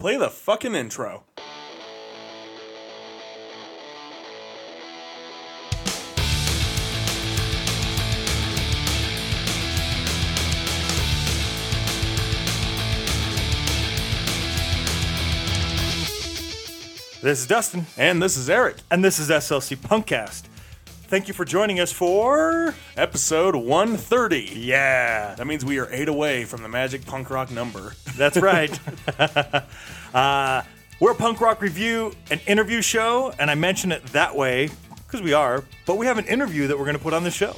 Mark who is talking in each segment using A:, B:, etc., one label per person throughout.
A: Play the fucking intro.
B: This is Dustin,
A: And this is Eric,
B: and this is SLC Punkcast. Thank you for joining us for.
A: episode 130.
B: Yeah,
A: That means we are eight away from the magic punk rock number.
B: that's right. uh, we're a punk rock review and interview show, and I mention it that way because we are, but we have an interview that we're going to put on the show.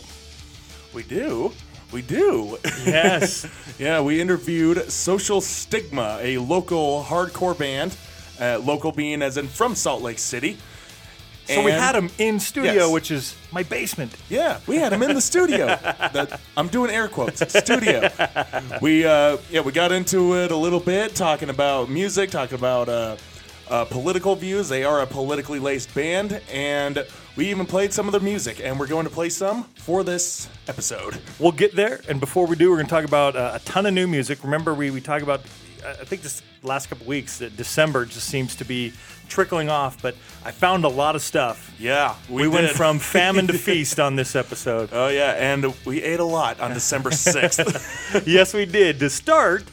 A: We do. We do.
B: Yes.
A: yeah, we interviewed Social Stigma, a local hardcore band, uh, local being as in from Salt Lake City.
B: So we had him in studio,
A: Yes.
B: which is my basement.
A: Yeah, we had him in the studio. That- I'm doing air quotes. Studio. We uh, yeah, we got into it a little bit, talking about music, talking about uh, uh, political views. They are a politically laced band, and we even played some of their music, and we're going to play some for this episode.
B: We'll get there, and before we do, we're going to talk about uh, a ton of new music. Remember, we we talk about, I think this last couple weeks that December just seems to be trickling off, but I found a lot of stuff.
A: Yeah,
B: We, went
A: did.
B: from famine to feast on this episode.
A: Oh yeah, and we ate a lot on December sixth.
B: yes, we did. To start,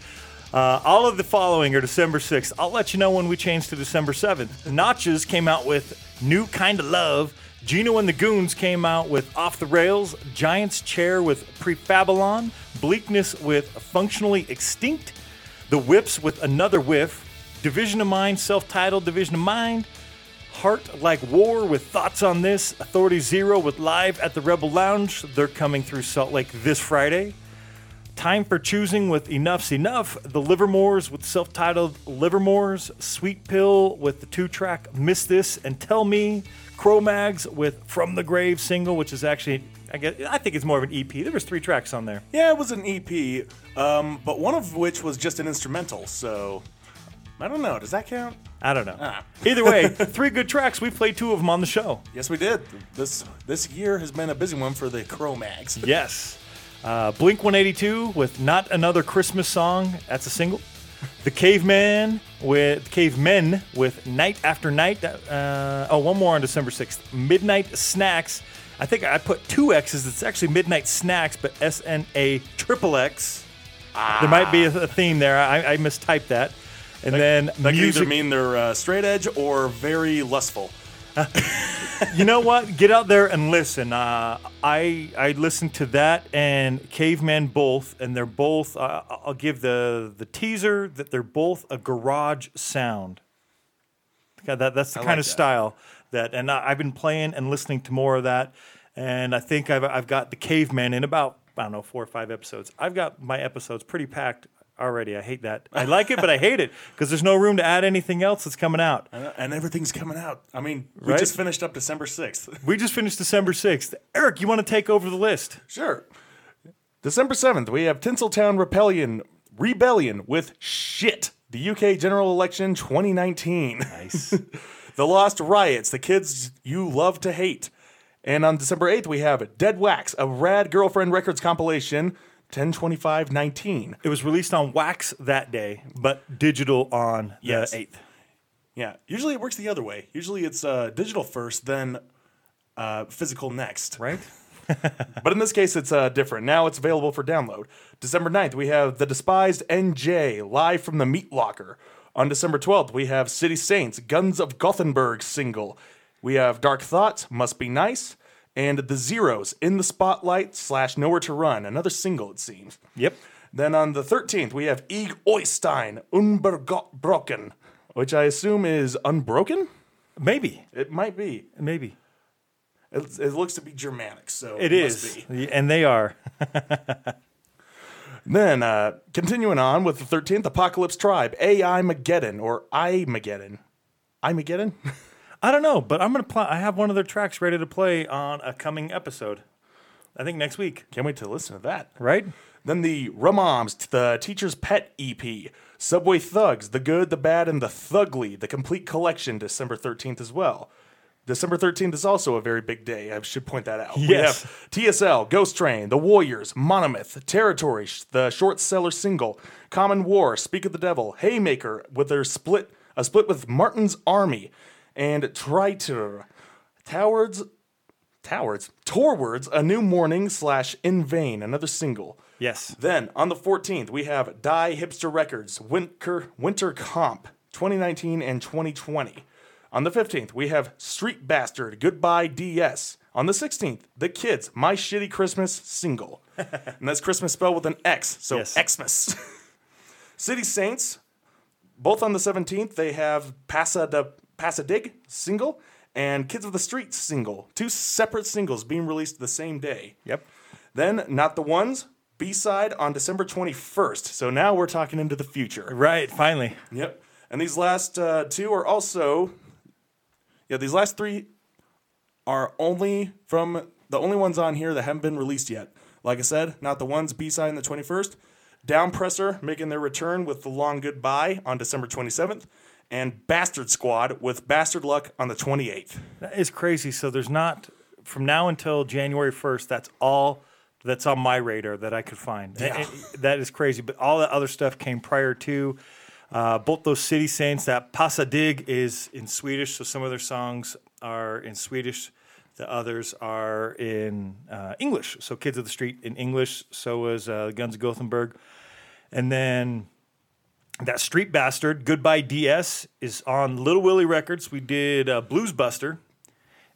B: uh, all of the following are December 6th. I'll let you know when we change to December 7th. Notches came out with New Kind of Love. Gino and the Goons came out with Off the Rails. Giant's Chair with Prefabylon. Bleakness with Functionally Extinct. The Whips with Another Whiff. Division of Mind, self titled Division of Mind. Heart Like War with thoughts on this. Authority Zero with Live at the Rebel Lounge. They're coming through Salt Lake this Friday. Time for Choosing with Enough's Enough. The Livermores with self titled Livermores. Sweet Pill with the two track Miss This and Tell Me. Cro-Mags with From the Grave single, which is actually, I guess, I think it's more of an EP. There was three tracks on there.
A: yeah, it was an EP, um, but one of which was just an instrumental. So I don't know. Does that count?
B: I don't know.
A: Ah.
B: Either way, three good tracks. We played two of them on the show.
A: Yes, we did. This this year has been a busy one for the Cro-Mags.
B: Yes. Uh, Blink 182 with Not Another Christmas Song. That's a single. The Caveman with Cavemen with Night After Night. Uh, oh, one more on December 6th. Midnight Snacks. I think I put two X's. It's actually Midnight Snacks, but S N A triple X. Ah. There might be a, a theme there. I, I mistyped that. And then
A: That could either mean they're uh, straight edge or very lustful.
B: you know what? Get out there and listen. Uh, I I listened to that and Caveman both, and they're both. Uh, I'll give the the teaser that they're both a garage sound. Okay, that that's the
A: I
B: kind
A: like
B: of
A: that.
B: style that, and I, I've been playing and listening to more of that, and I think I've I've got the Caveman in about I don't know four or five episodes. I've got my episodes pretty packed already. I hate that. I like it, but I hate it because there's no room to add anything else that's coming out.
A: And everything's coming out. I mean, we
B: Right?
A: just finished up December 6th.
B: We just finished December 6th. Eric, you want to take over the list?
A: sure. December 7th, we have Tinseltown Rebellion, Rebellion with Shit, the UK general election 2019.
B: Nice.
A: The Lost Riots, the kids you love to hate. And on December 8th, we have Dead Wax, a Rad Girlfriend Records compilation, 102519.
B: it was released on Wax that day, but digital on
A: Yes.
B: the 8th.
A: Yeah, usually it works the other way. Usually it's uh, digital first, then uh, physical next.
B: Right?
A: But in this case, it's uh, different. Now it's available for download. December 9th, we have The Despised NJ, live from the Meat Locker. On December 12th, we have City Saints, Guns of Gothenburg single. We have Dark Thoughts, Must Be Nice, and The Zeros, In the Spotlight slash Nowhere to Run, another single, it seems.
B: Yep.
A: Then on the 13th, we have Ig Oystein, Unbroken, which I assume is unbroken?
B: Maybe.
A: It might be.
B: Maybe.
A: It, it looks to be Germanic, so
B: It
A: must be.
B: And they are.
A: Then, uh, continuing on with the 13th, Apocalypse Tribe, AI Mageddon, or I Mageddon. I Mageddon?
B: I don't know, but I'm going to play. I have one of their tracks ready to play on a coming episode. I think next week,
A: Can't wait to listen to that.
B: right?
A: Then the Ramoms, the Teacher's Pet EP, Subway Thugs, The Good, the Bad, and the Thugly, the complete collection, December 13th as well. December 13th is also a very big day. I should point that out.
B: Yes.
A: We have TSL, Ghost Train, The Warriors, Monomyth, Territory, the short seller single, Common War, Speak of the Devil, Haymaker with their split, a split with Martin's Army, and Tritor, Towards, Towards, Torwards, A New Morning slash In Vain, another single.
B: Yes.
A: Then on the 14th, we have Die Hipster Records, Winter, Winter Comp, 2019 and 2020. On the 15th, we have Street Bastard, Goodbye DS. On the 16th, The Kids, My Shitty Christmas single. and that's Christmas spelled with an X, so
B: Yes.
A: Xmas. City Saints, both on the 17th, they have Passa de Passadig single and Kids of the Street single. Two separate singles being released the same day.
B: Yep.
A: Then, Not the Ones, B side on December 21st. So now we're talking into the future.
B: Right. Finally.
A: Yep. And these last uh, two are also, yeah, these last three are only from the only ones on here that haven't been released yet. Like I said, Not the Ones, B side on the 21st. Downpresser making their return with The Long Goodbye on December 27th. And Bastard Squad with Bastard Luck on the 28th.
B: That is crazy. So there's not from now until January 1st. That's all that's on my radar that I could find.
A: Yeah.
B: and that is crazy. But all the other stuff came prior to. Uh, both those city saints. That Passadig is in Swedish, so some of their songs are in Swedish. The others are in uh, English. So Kids of the Street in English. So was uh, Guns of Gothenburg. And then that Street Bastard, Goodbye DS, is on Little Willie Records. We did uh, Blues Buster.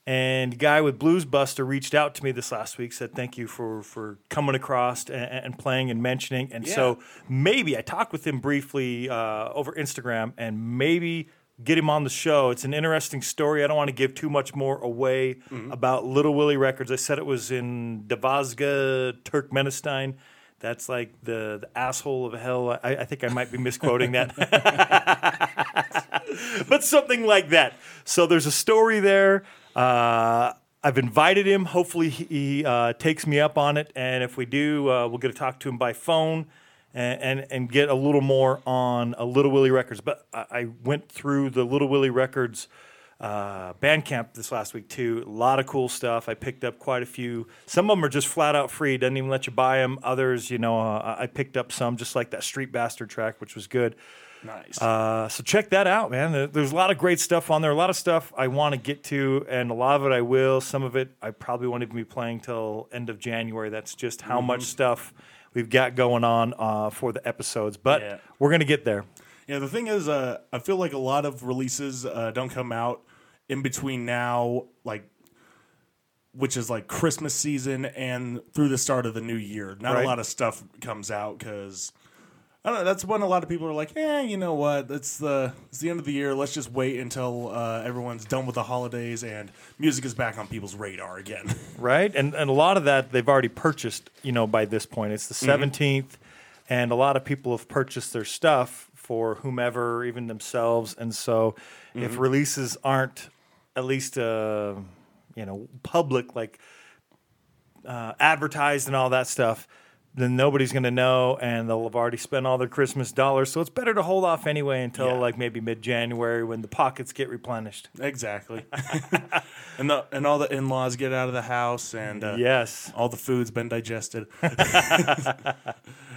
B: And guy with Blues Buster reached out to me this last week, said thank you for for coming across and, and playing and mentioning. And so maybe I talked with him briefly uh, over Instagram, and maybe get him on the show. It's an interesting story. I don't want to give too much more away about Little Willie Records. I said it was in Davazga, Turkmenistan. That's like the, the asshole of hell. I, I think I might be misquoting that but something like that. So there's a story there. Uh, I've invited him. Hopefully, he uh, takes me up on it. And if we do, uh, we'll get to talk to him by phone and, and, and get a little more on a Little Willie Records. But I, I went through the Little Willie Records uh, Bandcamp this last week too. A lot of cool stuff. I picked up quite a few. Some of them are just flat out free. Doesn't even let you buy them. Others, you know, uh, I picked up some, just like that Street Bastard track, which was good.
A: Nice.
B: Uh, so check that out, man. There's a lot of great stuff on there. A lot of stuff I want to get to, and a lot of it I will. Some of it I probably won't even be playing till end of January. That's just how much stuff we've got going on uh, for the episodes. But
A: Yeah.
B: we're gonna get there.
A: Yeah, the thing is, uh, I feel like a lot of releases uh, don't come out in between now, like, which is like Christmas season and through the start of the new year. Not
B: Right.
A: a lot of stuff comes out because I don't know. That's when a lot of people are like, "Yeah, you know what? It's the it's the end of the year. Let's just wait until uh, everyone's done with the holidays and music is back on people's radar again."
B: right? And and a lot of that they've already purchased. You know, by this point, it's the 17th, and a lot of people have purchased their stuff for whomever, even themselves. And so, if releases aren't at least uh, you know public, like uh, advertised and all that stuff. Then nobody's going to know, and they'll have already spent all their Christmas dollars. So it's better to hold off anyway until
A: Yeah.
B: like maybe mid-January when the pockets get replenished.
A: exactly. and the and all the in laws get out of the house and uh,
B: Yes.
A: all the food's been digested.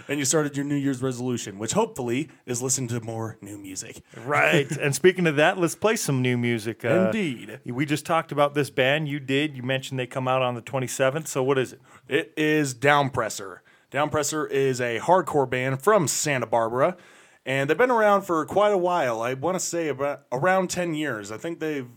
A: and you started your New Year's resolution, which hopefully is listen to more new music.
B: Right. and speaking of that, let's play some new music. Uh,
A: Indeed.
B: We just talked about this band. You did. You mentioned they come out on the 27th. So what is it?
A: It is Downpresser. Downpresser is a hardcore band from Santa Barbara, and they've been around for quite a while. I want to say about around 10 years. I think they've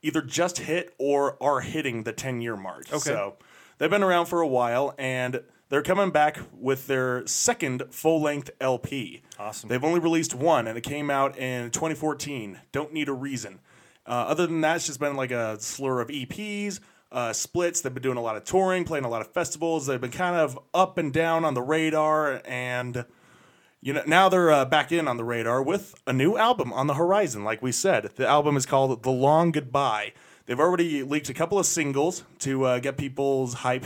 A: either just hit or are hitting the 10 year mark. Okay. So they've been around for a while, and they're coming back with their second full length LP.
B: Awesome.
A: They've only released one, and it came out in 2014. Don't need a reason. Uh, other than that, it's just been like a slur of EPs, uh, splits. They've been doing a lot of touring, playing a lot of festivals. They've been kind of up and down on the radar, and you know now they're uh, back in on the radar with a new album on the horizon. Like we said, the album is called "The Long Goodbye." They've already leaked a couple of singles to uh, get people's hype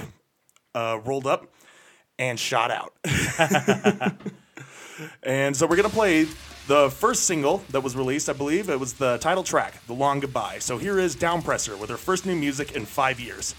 A: uh, rolled up and shot out. and so we're gonna play
C: The first single that was released, I believe, it was the title track, The Long Goodbye. So here is Downpresser with her first new music in five years.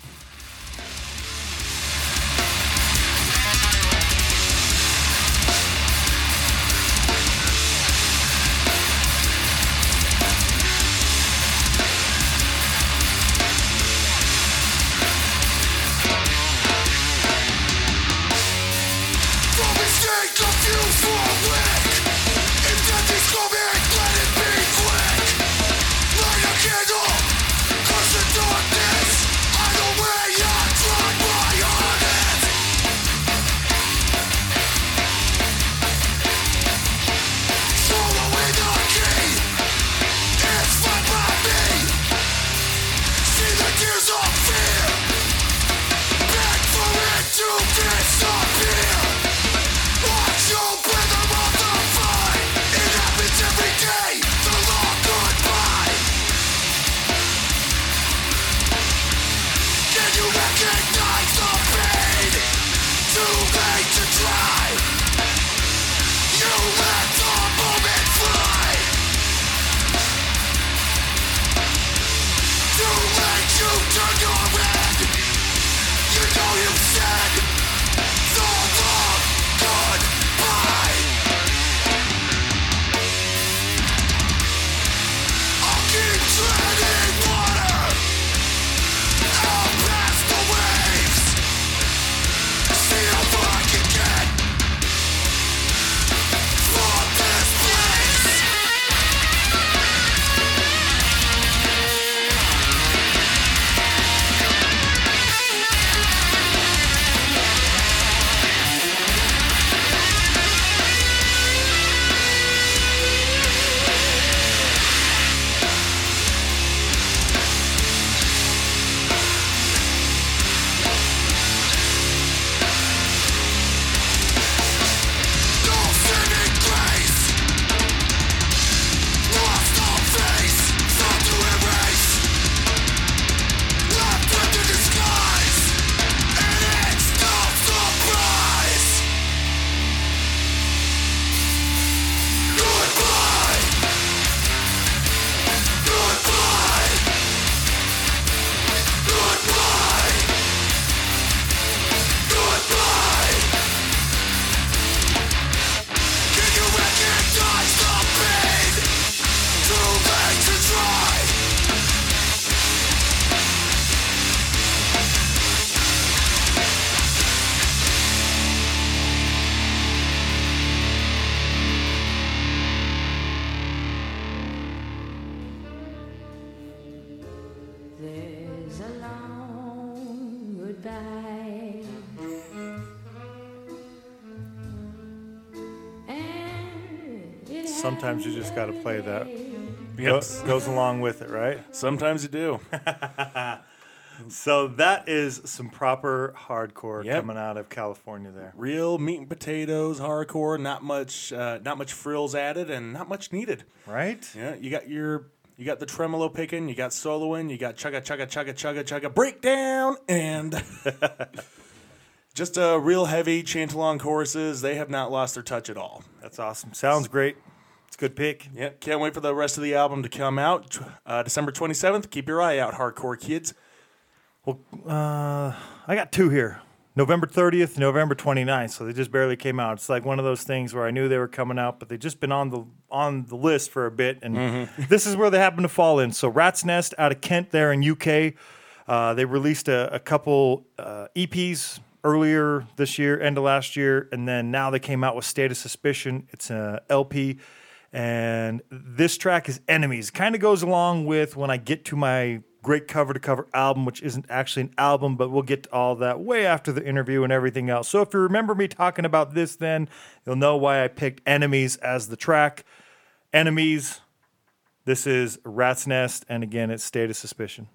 B: Just got to play that.
C: Yep.
B: Go- goes along with it, right?
C: Sometimes you do.
B: So that is some proper hardcore
C: Yep.
B: coming out of California there.
C: Real meat and potatoes, hardcore, not much uh, not much frills added and not much needed.
B: Right?
C: Yeah, you got your you got the tremolo picking, you got soloing, you got chugga chugga chugga chugga chugga breakdown, and just a real heavy chant along choruses. They have not lost their touch at all.
B: That's awesome. Sounds great. Good pick.
C: Yeah, can't wait for the rest of the album to come out. Uh, December twenty seventh. Keep your eye out, hardcore kids.
B: Well, uh, I got two here. November 30th, November 29th. So they just barely came out. It's like one of those things where I knew they were coming out, but they just been on the on the list for a bit, and this is where they happen to fall in. So Rat's Nest out of Kent, there in UK, uh, they released a, a couple uh, EPs earlier this year, end of last year, and then now they came out with State of Suspicion. It's a LP. And this track is Enemies. Kind of goes along with when I get to my great cover to cover album, which isn't actually an album, but we'll get to all that way after the interview and everything else. So if you remember me talking about this, then you'll know why I picked Enemies as the track. Enemies. This is Rat's Nest, and again, it's State of Suspicion.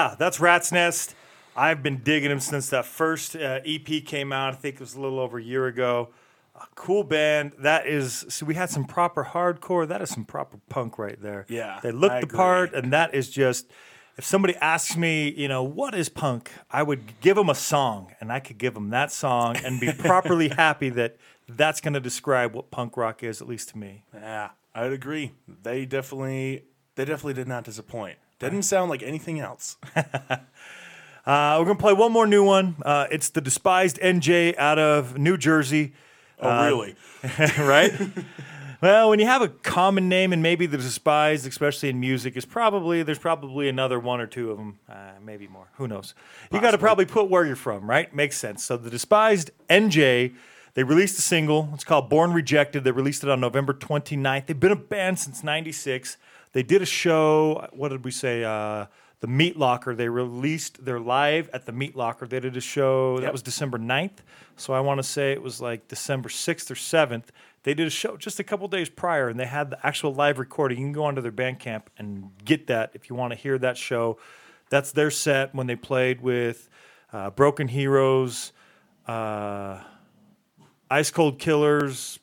B: Yeah, that's Rat's Nest. I've been digging them since that first uh, EP came out. I think it was a little over a year ago. A cool band. That is, so we had some proper hardcore. That is some proper punk right there.
A: Yeah,
B: They look
A: I
B: the
A: agree.
B: part, and that is just, if somebody asks me, you know, what is punk, I would give them a song, and I could give them that song and be properly happy that that's going to describe what punk rock is, at least to me.
A: Yeah, I'd agree. They definitely, they definitely did not disappoint. Didn't sound like anything else.
B: Uh, we're gonna play one more new one. Uh, it's the despised NJ out of New Jersey,
A: Oh, really?
B: right? well, when you have a common name and maybe the despised, especially in music, is probably there's probably another one or two of them, uh, maybe more. Who knows? You got to probably put where you're from, right? Makes sense. So the despised NJ. They released a single. It's called Born Rejected. They released it on November 29th. They've been a band since 96. They did a show, what did we say? Uh, the Meat Locker. They released their live at the Meat Locker. They did a show that was December 9th. So I want to say it was like December 6th or 7th. They did a show just a couple days prior and they had the actual live recording. You can go onto their Bandcamp and get that if you want to hear that show. That's their set when they played with uh, Broken Heroes, uh, Ice Cold Killers,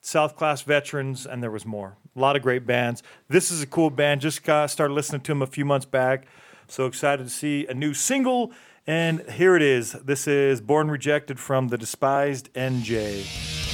B: South Class Veterans, and there was more. A lot of great bands. This is a cool band. Just started listening to them a few months back. So excited to see a new single. And here it is. This is Born Rejected from the Despised NJ.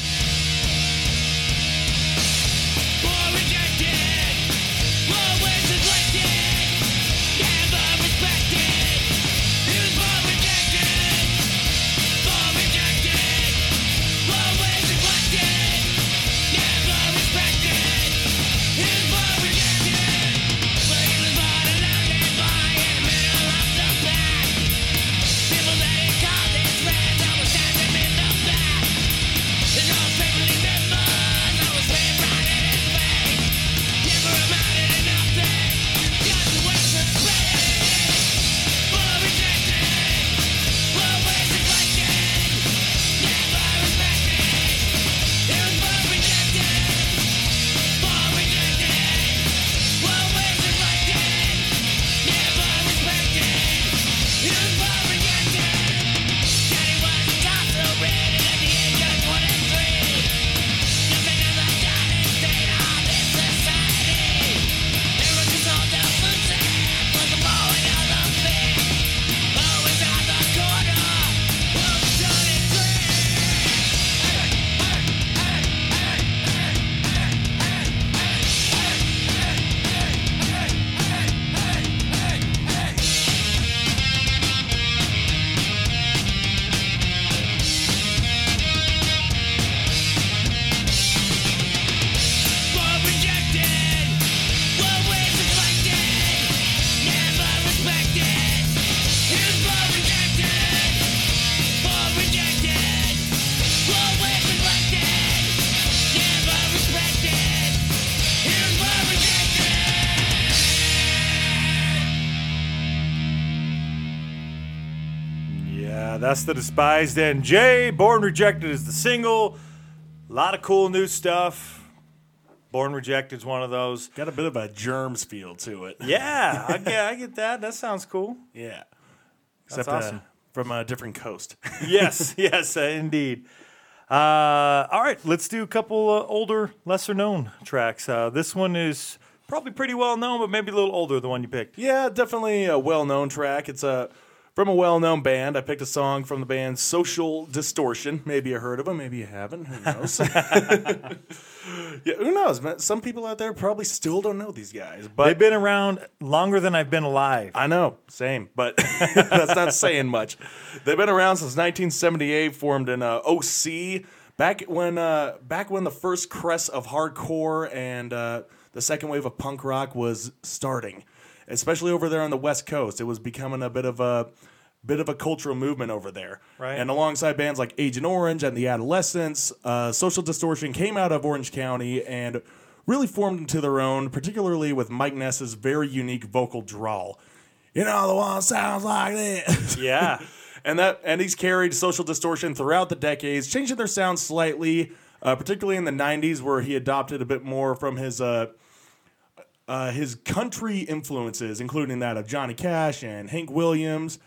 B: That's the Despised NJ. Born Rejected is the single. A lot of cool new stuff. Born Rejected is one of those.
A: Got a bit of a germs feel to it.
B: Yeah, I get, I get that. That sounds cool.
A: Yeah.
B: That's
A: Except uh,
B: awesome.
A: from a different coast.
B: yes, yes, uh, indeed. Uh, all right, let's do a couple uh, older, lesser known tracks. Uh, this one is probably pretty well known, but maybe a little older, the one you picked.
A: yeah, definitely a well-known track. It's a from a well-known band. I picked a song from the band Social Distortion. Maybe you heard of them, maybe you haven't. Who knows? yeah, who knows, man? Some people out there probably still don't know these guys, but
B: They've been around longer than I've been alive.
A: I know, same, but that's not saying much. They've been around since 1978, formed in uh, OC back when uh, back when the first crest of hardcore and uh, the second wave of punk rock was starting, especially over there on the West Coast. It was becoming a bit of a bit of a cultural movement over there.
B: Right.
A: And alongside bands like Agent Orange and the Adolescents, uh, Social Distortion came out of Orange County and really formed into their own, particularly with Mike Ness's very unique vocal drawl. You know, the one sounds like this.
B: Yeah.
A: and that and he's carried social distortion throughout the decades, changing their sound slightly, uh, particularly in the '90s, where he adopted a bit more from his uh, uh, his country influences, including that of Johnny Cash and Hank Williams,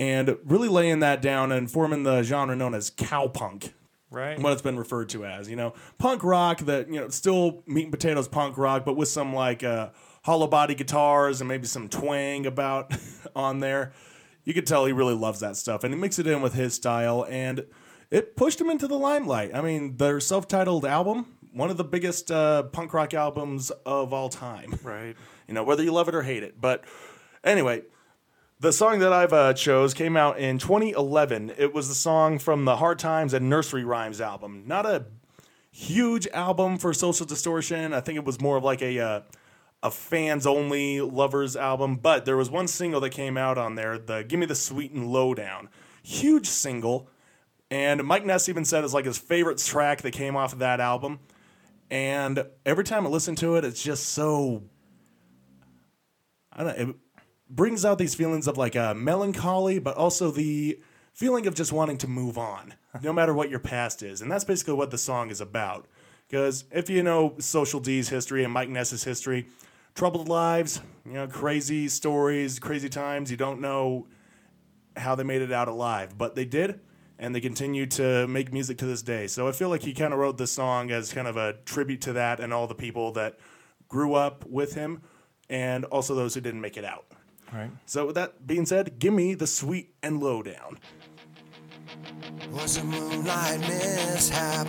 A: and really laying that down and forming the genre known as cowpunk
B: Right.
A: what it's been referred to as. You know, punk rock that you know still meat and potatoes punk rock, but with some like uh, hollow body guitars and maybe some twang about on there. You could tell he really loves that stuff, and he mixed it in with his style, and it pushed him into the limelight. I mean, their self-titled album, one of the biggest uh, punk rock albums of all time.
B: Right.
A: You know, whether you love it or hate it. But anyway, the song that I've uh, chose came out in 2011. It was the song from the Hard Times and Nursery Rhymes album. Not a huge album for Social Distortion. I think it was more of like a uh, a fans only lovers album. But there was one single that came out on there, the "Give Me the Sweet and Lowdown." Huge single, and Mike Ness even said it's like his favorite track that came off of that album. And every time I listen to it, it's just so I don't know. It brings out these feelings of like a melancholy, but also the feeling of just wanting to move on, no matter what your past is. And that's basically what the song is about. Because if you know Social D's history and Mike Ness's history, troubled lives, you know, crazy stories, crazy times, you don't know how they made it out alive, but they did. And they continue to make music to this day. So I feel like he kind of wrote this song as kind of a tribute to that and all the people that grew up with him and also those who didn't make it out.
B: Right.
A: So with that being said, give me the sweet and lowdown.
D: was a moonlight mishap.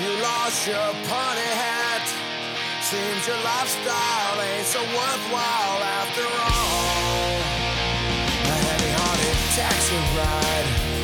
D: You lost your party hat. Seems your lifestyle ain't so worthwhile after all. A heavy-hearted taxi ride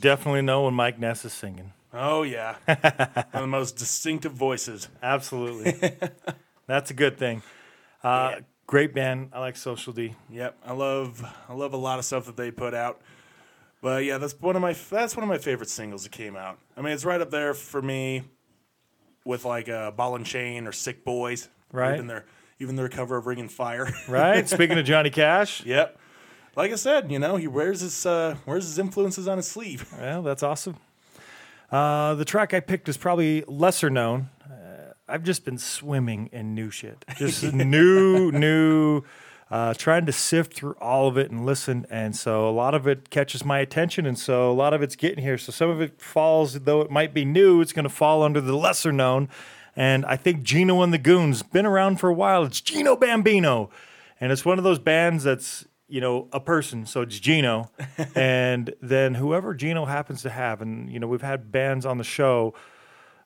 B: definitely know when Mike Ness is singing.
A: Oh yeah, one of the most distinctive voices.
B: Absolutely. That's a good thing. Uh, Great band. I like Social D.
A: Yep, I love I love a lot of stuff that they put out. But yeah, that's one of my that's one of my favorite singles that came out. I mean, it's right up there for me with like uh, Ball and Chain or Sick Boys.
B: Right.
A: Even their even their cover of Ring of Fire.
B: Right? Speaking of Johnny Cash,
A: yep. Like I said, you know, he wears his uh, wears his influences on his sleeve.
B: well, that's awesome. Uh, the track I picked is probably lesser known. Uh, I've just been swimming in new shit, just new, new, uh, trying to sift through all of it and listen. And so a lot of it catches my attention, and so a lot of it's getting here. So some of it falls, though it might be new, it's going to fall under the lesser known. And I think Gino and the Goons been around for a while. It's Gino Bambino, and it's one of those bands that's you know a person. So it's Gino, and then whoever Gino happens to have. And you know we've had bands on the show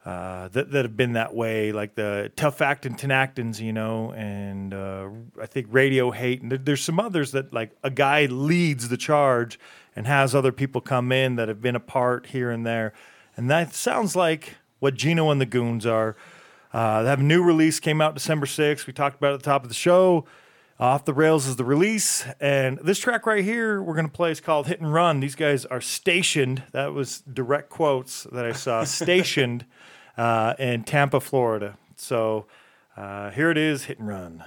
B: uh, that that have been that way, like the Tough Actin' Tenactins, you know, and uh, I think Radio Hate, and there- there's some others that like a guy leads the charge and has other people come in that have been a part here and there, and that sounds like what Gino and the Goons are. Uh, they have a new release came out December 6th. We talked about it at the top of the show. Off the Rails is the release. And this track right here, we're going to play is called Hit and Run. These guys are stationed. That was direct quotes that I saw. stationed uh, in Tampa, Florida. So uh, here it is Hit and Run.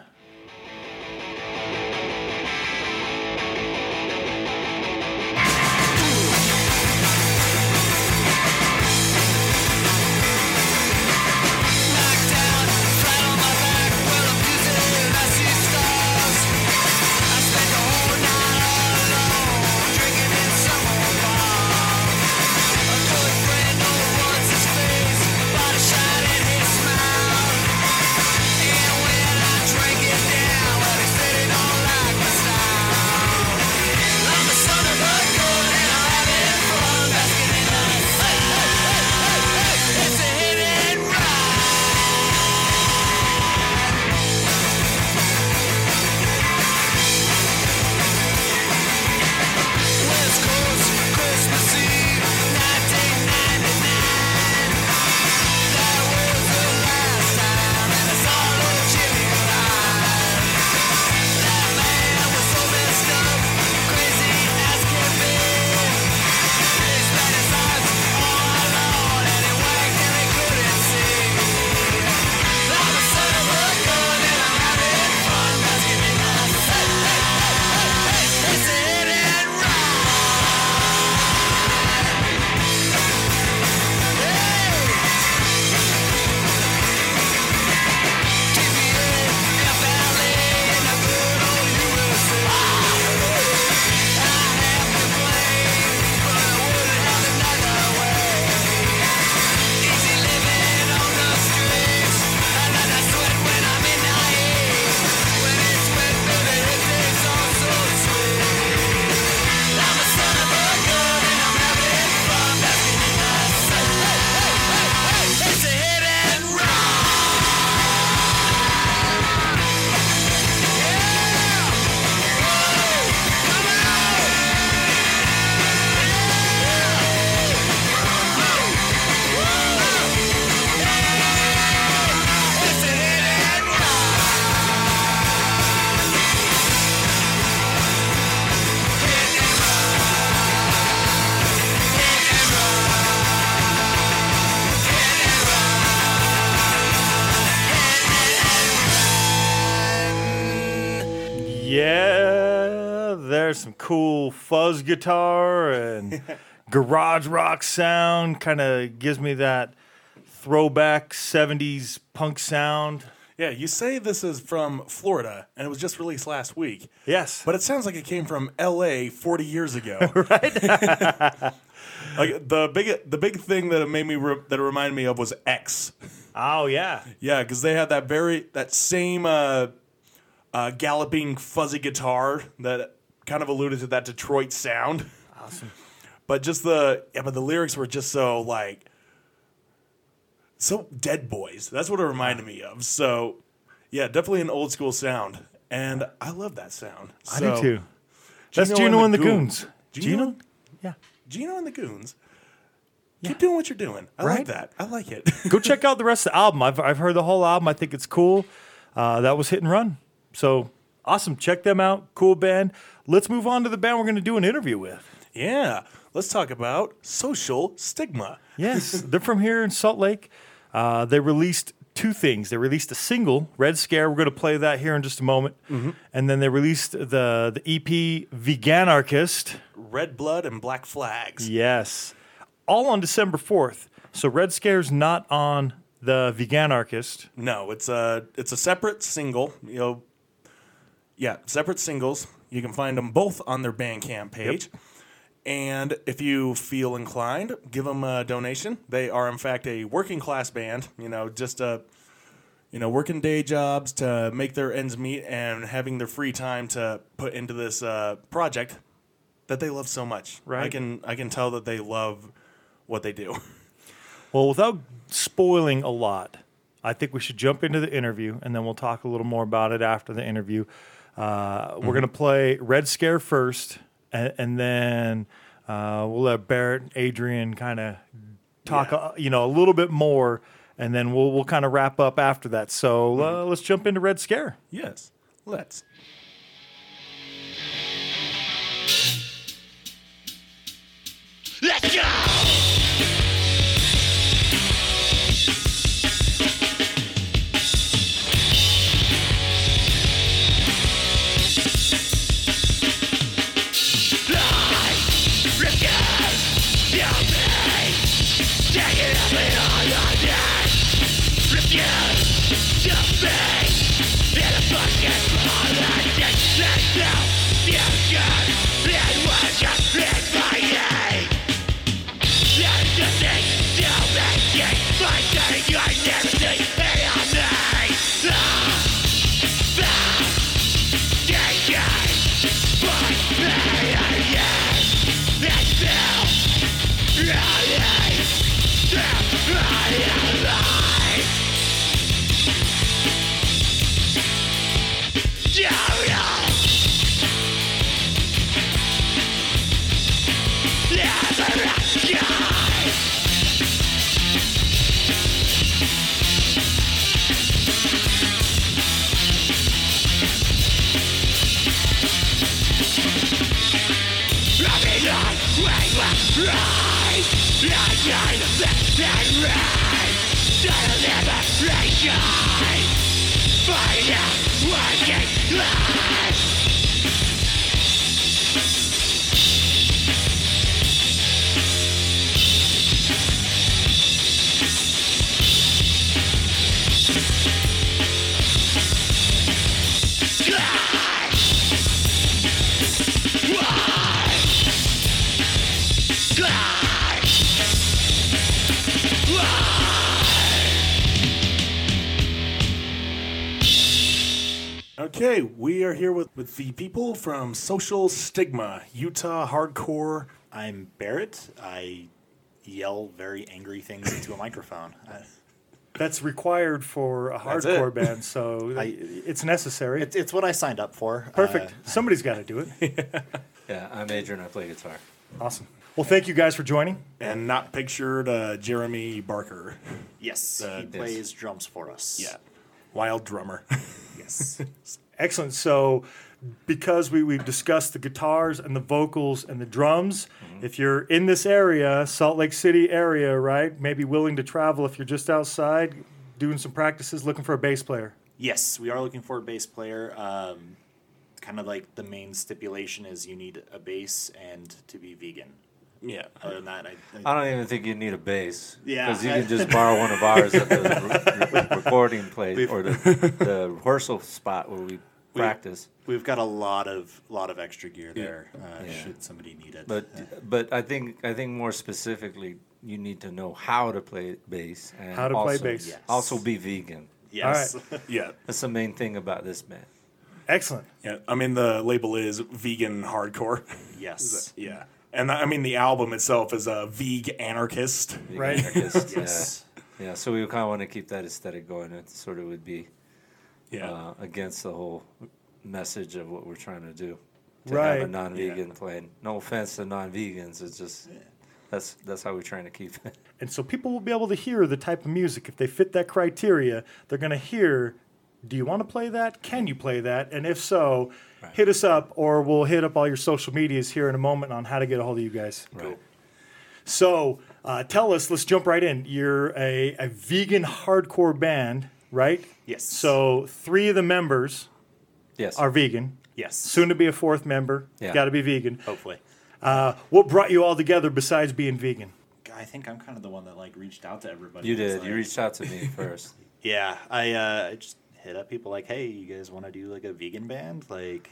B: Fuzz guitar and garage rock sound. Kind of gives me that throwback 70s punk sound.
A: Yeah, you say this is from Florida and it was just released last week.
B: Yes.
A: But it sounds like it came from L.A. 40 years ago, right? like the big the big thing that it made me re- that it reminded me of was X.
B: oh, yeah.
A: Yeah, because they had that very that same uh, uh, galloping fuzzy guitar that kind of alluded to that Detroit sound.
B: Awesome.
A: But just the yeah, but the lyrics were just so like so Dead Boys. That's what it reminded me of. So yeah, definitely an old school sound, and I love that sound.
B: I
A: So,
B: do too. That's
A: Gino
B: Gino
A: and
B: and
A: the
B: the Goons.
A: Goons.
B: Gino?
A: Gino?
B: Yeah.
A: Gino and the Goons. Keep doing what you're doing. I
B: Right?
A: like that. I like it.
B: Go check out the rest of the album. I've, I've heard the whole album. I think it's cool. Uh, that was Hit and Run. So awesome. Check them out. Cool band. Let's move on to the band we're going to do an interview with.
A: yeah. Let's talk about social stigma.
B: Yes, they're from here in Salt Lake. Uh, they released two things. They released a single, Red Scare. We're going to play that here in just a moment. And then they released the, the EP Veganarchist.
A: Red blood and black flags.
B: Yes. All on December 4th. So Red Scare's not on the Veganarchist.
A: No, it's a it's a separate single. You know, yeah, separate singles. You can find them both on their Bandcamp page. And if you feel inclined, give them a donation. They are in fact a working class band. You know, just a you know working day jobs to make their ends meet and having their free time to put into this uh, project that they love so much.
B: Right.
A: I can I can tell that they love what they do.
B: Well, without spoiling a lot, I think we should jump into the interview and then we'll talk a little more about it after the interview. Uh, We're going to play Red Scare first, and, and then uh, we'll let Barrett and Adrian kind of talk,
A: Yeah.
B: uh, you know, a little bit more, and then we'll we'll kind of wrap up after that. So uh, let's jump into Red Scare.
A: yes. Let's from Social Stigma, Utah Hardcore.
E: I'm Barrett. I yell very angry things into a microphone. I,
B: That's required for a
A: That's
B: hardcore
A: it.
B: band, so
E: I-
B: it's necessary.
E: it's, it's what I signed up for.
B: Perfect.
E: Uh,
B: Somebody's got to do it.
F: Yeah, I'm Adrian. I play guitar.
B: Awesome. Well, thank you guys for joining.
A: And not pictured uh, Jeremy Barker.
E: yes,
A: Uh,
E: he plays drums for us.
A: Yeah, wild drummer.
E: Yes.
B: Excellent. So, because we, we've discussed the guitars and the vocals and the drums, if you're in this area, Salt Lake City area, right, maybe willing to travel if you're just outside doing some practices, looking for a bass player.
E: yes, we are looking for a bass player. Um, kind of like the main stipulation is you need a bass and to be vegan.
A: yeah,
E: Other than that, I,
F: I don't even think you need a bass.
E: Yeah.
F: Because you can just borrow one of ours at the re- re- recording place or the, the rehearsal spot where we practice.
E: we've got a lot of lot of extra gear there. Uh,
F: Yeah.
E: Should somebody need it?
F: But but I think I think more specifically, you need to know how to play bass and
B: How to play bass.
E: Yes.
F: Also be vegan.
E: yes.
A: yeah,
F: That's the main thing about this band.
B: Excellent.
A: yeah. I mean, the label is vegan hardcore.
E: yes.
A: yeah, and I mean the album itself is a veg anarchist.
F: Vegan
B: Right.
F: anarchist,
E: Yes.
F: Yeah. yeah. So we kind of want to keep that aesthetic going. It sort of would be
A: Yeah,
F: uh, against the whole message of what we're trying to do. To
B: Right.
F: have a non-vegan playing. No offense to non-vegans, it's just that's that's how we're trying to keep it.
B: And so people will be able to hear the type of music. If they fit that criteria, they're going to hear, do you want to play that? Can you play that? And if so, hit us up or we'll hit up all your social medias here in a moment on how to get a hold of you guys.
F: Right.
B: So uh, tell us, let's jump right in. You're a, a vegan hardcore band, right?
E: Yes.
B: So three of the members
F: Yes.
B: are vegan.
E: Yes.
B: Soon to be a fourth member.
F: Yeah.
B: Got to be vegan.
E: Hopefully.
B: Uh, what brought you all together besides being vegan?
E: I think I'm kind of the one that like reached out to everybody.
F: you
E: It's
F: did. You reached out to me first.
E: Yeah, I uh, I just hit up people like, hey, you guys want to do like a vegan band? Like,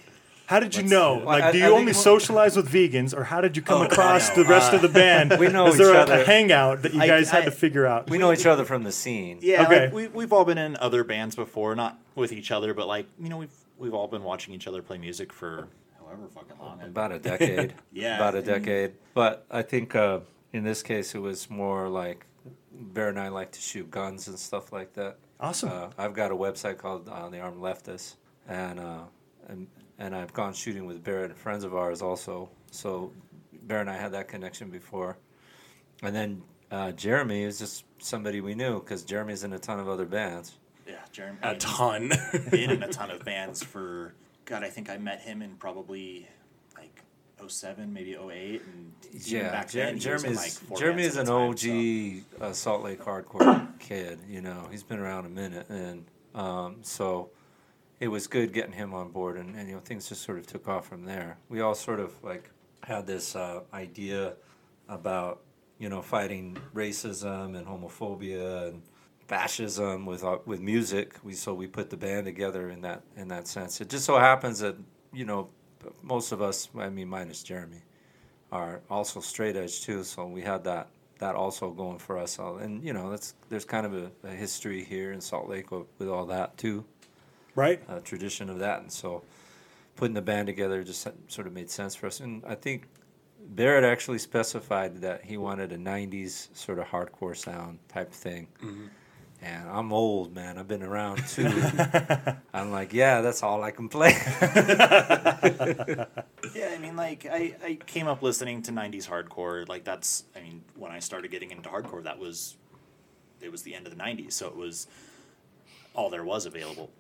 B: How did you
E: Let's
B: know?
E: do.
B: Like,
F: I-
B: do you
F: think
B: only
F: what-
B: socialize with vegans, or how did you come
E: Oh,
B: across the rest
E: uh,
B: of the band?
F: We know
B: Is
F: each
B: there a,
F: other.
B: a hangout that you
E: I-
B: guys had
E: I-
B: to figure out?
F: We know each other from the scene.
E: yeah,
B: Okay.
E: like, we we've all been in other bands before, not with each other, but like you know we've we've all been watching each other play music for however fucking long.
F: About a decade.
E: Yeah,
F: About a decade. But I think uh, in this case, it was more like Bear and I like to shoot guns and stuff like that.
B: Awesome.
F: Uh, I've got a website called uh, The Armed Leftist, and, uh, and and I've gone shooting with Barrett and friends of ours also. So Barrett and I had that connection before, and then uh, Jeremy is just somebody we knew because Jeremy's in a ton of other bands.
E: yeah, Jeremy.
A: A ton.
E: been in a ton of bands for God. I think I met him in probably like 07, maybe 08, and
F: Yeah,
E: back
F: Jer-
E: then, he was in,
F: Jeremy's
E: like,
F: Jeremy is an
E: a
F: OG
E: so-
F: uh, Salt Lake hardcore kid. You know, he's been around a minute, and um, so it was good getting him on board, and, and you know things just sort of took off from there. We all sort of like had this uh, idea about you know fighting racism and homophobia and fascism with uh, with music. We so we put the band together in that in that sense. It just so happens that you know most of us, I mean minus Jeremy, are also straight edge too. So we had that that also going for us. all And you know that's there's kind of a, a history here in Salt Lake with, with all that too,
B: right?
F: a tradition of that. And so putting the band together just sort of made sense for us. And I think Barrett actually specified that he wanted a '90s sort of hardcore sound type thing. Mm-hmm. And I'm old, man. I've been around too. I'm like, yeah, that's all I can play.
E: Yeah, I mean, like I, I came up listening to '90s hardcore. Like that's, I mean, when I started getting into hardcore, that was, it was the end of the '90s, so it was all there was available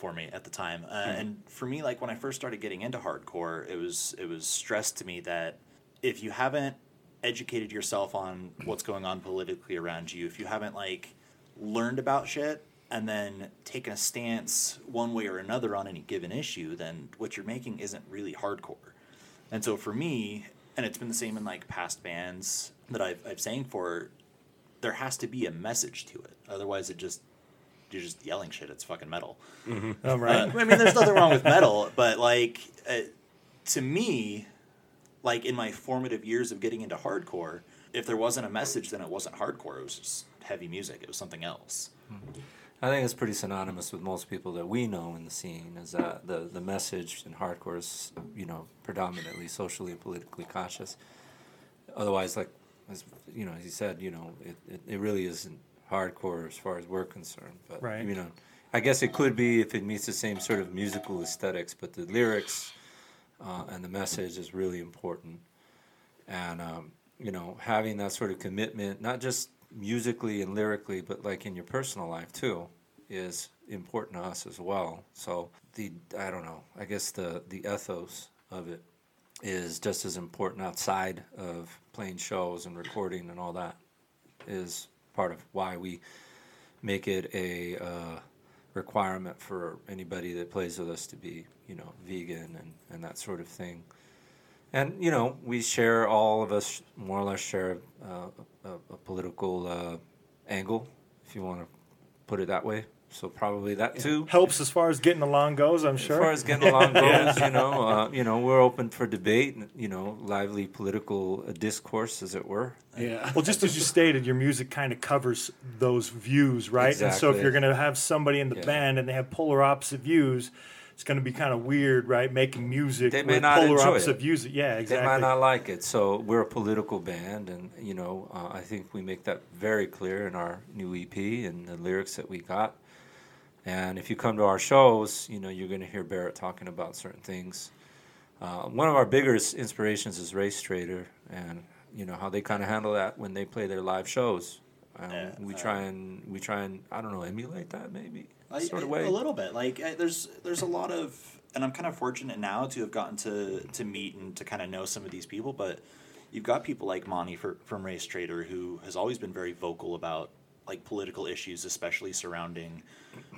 E: for me at the time. Uh, And for me, like when I first started getting into hardcore, it was it was stressed to me that if you haven't educated yourself on what's going on politically around you, if you haven't like learned about shit and then taken a stance one way or another on any given issue, then what you're making isn't really hardcore. And so for me, and it's been the same in like past bands that I've, I've sang for, there has to be a message to it. Otherwise, it just you're just yelling shit. It's fucking metal.
B: All right.
E: Uh, I mean, there's nothing wrong with metal, but like uh, to me, like in my formative years of getting into hardcore, if there wasn't a message, then it wasn't hardcore. It was just heavy music. It was something else.
F: I think it's pretty synonymous with most people that we know in the scene. Is that the the message in hardcore is you know predominantly socially and politically conscious. Otherwise, like as you know, as he said, you know, it, it, it really isn't hardcore as far as we're concerned. But
B: Right.
F: you know, I guess it could be if it meets the same sort of musical aesthetics, but the lyrics uh, and the message is really important. And um, you know, having that sort of commitment, not just musically and lyrically, but like in your personal life too, is important to us as well. So the I don't know, I guess the the ethos of it is just as important outside of playing shows and recording and all that is part of why we make it a uh, requirement for anybody that plays with us to be you know vegan and, and that sort of thing. And you know we share all of us more or less share uh, a, a political uh, angle if you want to put it that way so probably that too
B: Helps as far as getting along goes, I'm sure.
F: as far as getting along goes, you know, uh, you know, we're open for debate, and, you know, lively political uh, discourse, as it were.
A: yeah.
B: Well, just as you stated, your music kind of covers those views, right? And so if you're going to have somebody in the
F: Yeah.
B: band and they have polar opposite views, it's going to be kind of weird, right? Making music
F: They may
B: with
F: not
B: polar
F: enjoy
B: opposite
F: it.
B: views. Yeah, exactly.
F: They might not like it, so we're a political band, and you know, uh, I think we make that very clear in our new EP and the lyrics that we got. And if you come to our shows, you know, you're going to hear Barrett talking about certain things. Uh, one of our biggest inspirations is Racetraitor, and you know how they kind of handle that when they play their live shows. Um,
E: Yeah,
F: we try and we try and I don't know emulate that maybe
E: I-
F: sort of way.
E: A little bit. Like I, there's there's a lot of, and I'm kind of fortunate now to have gotten to to meet and to kind of know some of these people. But you've got people like Monty for, from Racetraitor who has always been very vocal about like political issues, especially surrounding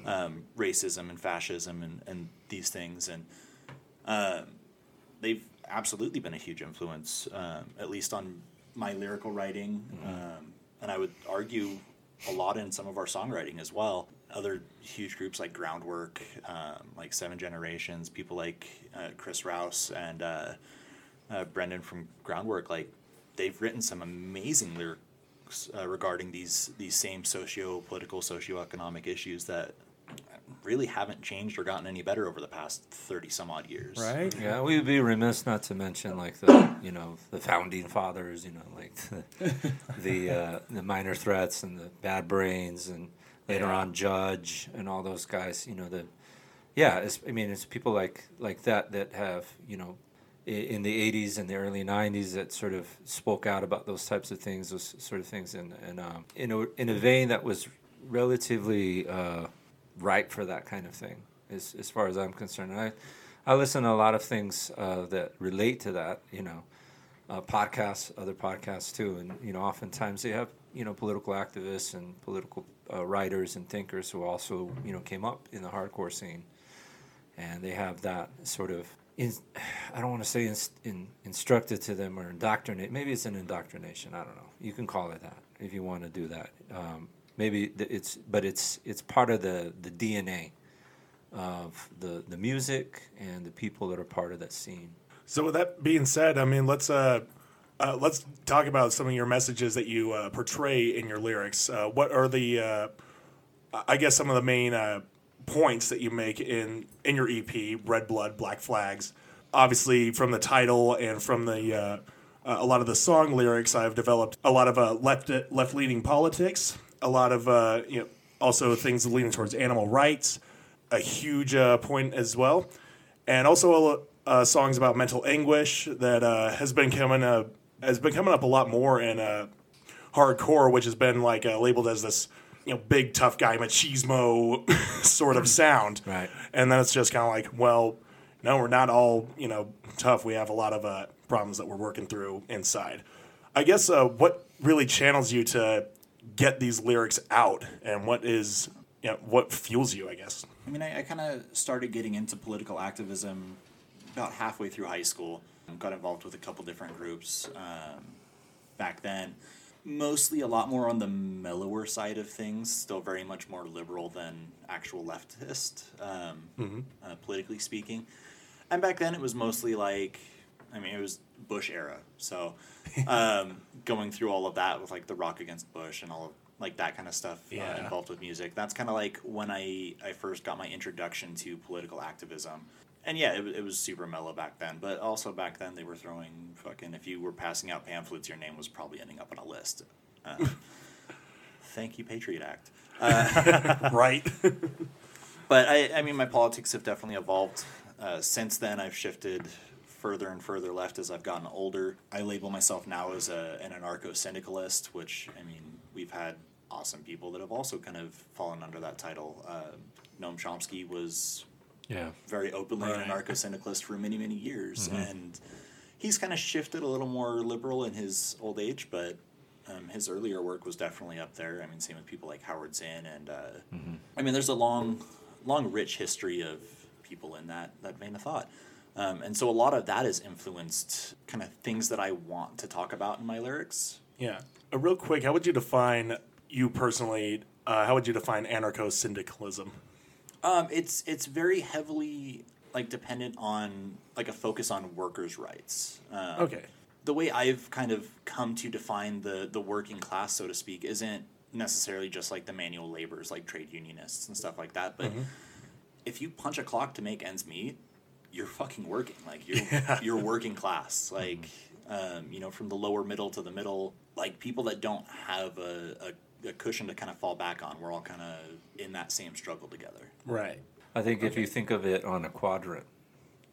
E: um, racism and fascism and, and these things. And um, they've absolutely been a huge influence, um, at least on my lyrical writing. Um, and I would argue a lot in some of our songwriting as well. Other huge groups like Groundwork, um, like Seven Generations, people like uh, Chris Rouse and uh, uh, Brendan from Groundwork, like they've written some amazing lyrics uh, regarding these these same socio-political, socio-economic issues that really haven't changed or gotten any better over the past 30 some odd years.
A: Right?
F: Yeah, we would be remiss not to mention like the you know the founding fathers, you know, like the the, uh, the minor threats and the bad brains, and later
A: Yeah.
F: on Judge and all those guys. You know the yeah, it's, I mean it's people like like that that have you know in the '80s and the early '90s that sort of spoke out about those types of things, those sort of things, and and um, in a in a vein that was relatively uh, right for that kind of thing, as as far as I'm concerned. I I listen to a lot of things uh, that relate to that, you know, uh, podcasts, other podcasts too, and you know, oftentimes they have you know political activists and political uh, writers and thinkers who also you know came up in the hardcore scene, and they have that sort of. In, I don't want to say in, in, instructed to them or indoctrinate. Maybe it's an indoctrination. I don't know. You can call it that if you want to do that. Um, maybe it's, but it's it's part of the the DNA of the the music and the people that are part of that scene.
A: So with that being said, I mean, let's uh, uh, let's talk about some of your messages that you uh, portray in your lyrics. Uh, what are the, uh, I guess, some of the main uh, points that you make in in your EP, Red Blood, Black Flags? Obviously, from the title and from the uh, a lot of the song lyrics, I've developed a lot of left left leaning politics, a lot of uh, you know also things leaning towards animal rights, a huge uh, point as well, and also uh, songs about mental anguish that uh, has been coming uh, has been coming up a lot more in uh, hardcore, which has been like uh, labeled as this you know big tough guy machismo sort of sound,
F: Right.
A: And then it's just kind of like, well, no, we're not all you know tough. We have a lot of uh, problems that we're working through inside. I guess uh, what really channels you to get these lyrics out, and what is you know, what fuels you? I guess.
E: I mean, I, I kind of started getting into political activism about halfway through high school. Got involved with a couple different groups um, back then. Mostly a lot more on the mellower side of things, still very much more liberal than actual leftist, um, uh, politically speaking. And back then it was mostly like, I mean, it was Bush era. So um, going through all of that with like the Rock Against Bush and all of like that kind of stuff uh, involved with music. That's kind of like when I, I first got my introduction to political activism. And yeah, it, it was super mellow back then. But also back then, they were throwing fucking, if you were passing out pamphlets, your name was probably ending up on a list. Uh, thank you, Patriot Act.
A: right.
E: But I, I mean, my politics have definitely evolved. Uh, since then, I've shifted further and further left as I've gotten older. I label myself now as a, an anarcho syndicalist, which, I mean, we've had awesome people that have also kind of fallen under that title. Uh, Noam Chomsky was
F: Yeah.
E: very openly
A: Right.
E: an anarcho syndicalist for many, many years. And he's kind of shifted a little more liberal in his old age, but um, his earlier work was definitely up there. I mean, same with people like Howard Zinn. And uh, I mean, there's a long, long, rich history of people in that, that vein of thought. Um, and so a lot of that has influenced kind of things that I want to talk about in my lyrics.
A: Yeah. Uh, real quick, how would you define you personally? Uh, how would you define anarcho syndicalism?
E: Um, it's it's very heavily like dependent on like a focus on workers' rights. Um,
A: Okay.
E: the way I've kind of come to define the the working class, so to speak, isn't necessarily just like the manual laborers, like trade unionists and stuff like that. But if you punch a clock to make ends meet, you're fucking working. Like you're you're working class. Like um, you know, from the lower middle to the middle, like people that don't have a, a, a cushion to kind of fall back on. We're all kind of in that same struggle together.
A: Right.
F: I think if you think of it on a quadrant,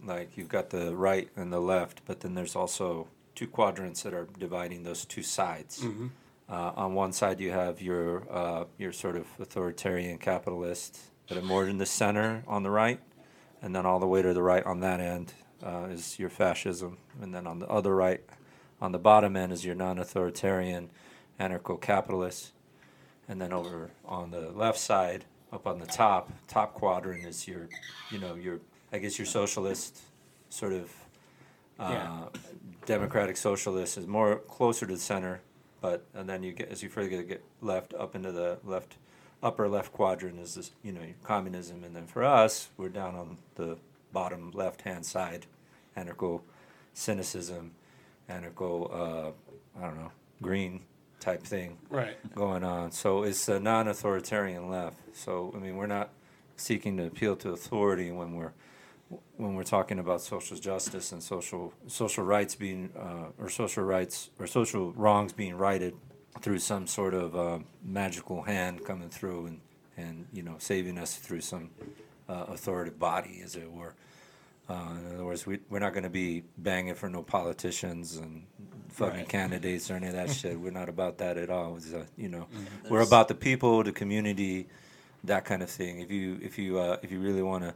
F: like you've got the right and the left, but then there's also two quadrants that are dividing those two sides. Uh, on one side, you have your uh, your sort of authoritarian capitalist that are more in the center on the right, and then all the way to the right on that end uh, is your fascism, and then on the other right, on the bottom end is your non-authoritarian anarcho-capitalist, and then over on the left side, up on the top, top quadrant is your, you know, your I guess your socialist sort of uh,
A: Yeah.
F: democratic socialist is more closer to the center, but and then you get as you further get left up into the left upper left quadrant is this you know communism, and then for us we're down on the bottom left hand side, anarcho syndicalism, anarcho uh, I don't know green type thing
A: Right.
F: going on. So it's a non-authoritarian left. So I mean, we're not seeking to appeal to authority when we're when we're talking about social justice and social social rights being uh, or social rights or social wrongs being righted through some sort of uh, magical hand coming through and and you know saving us through some uh, authoritative body, as it were. Uh, in other words, we, we're not going to be banging for no politicians and fucking
A: Right.
F: candidates or any of that shit. We're not about that at all. It's, uh, you know, we're about the people, the community, that kind of thing. If you if you uh, if you really want to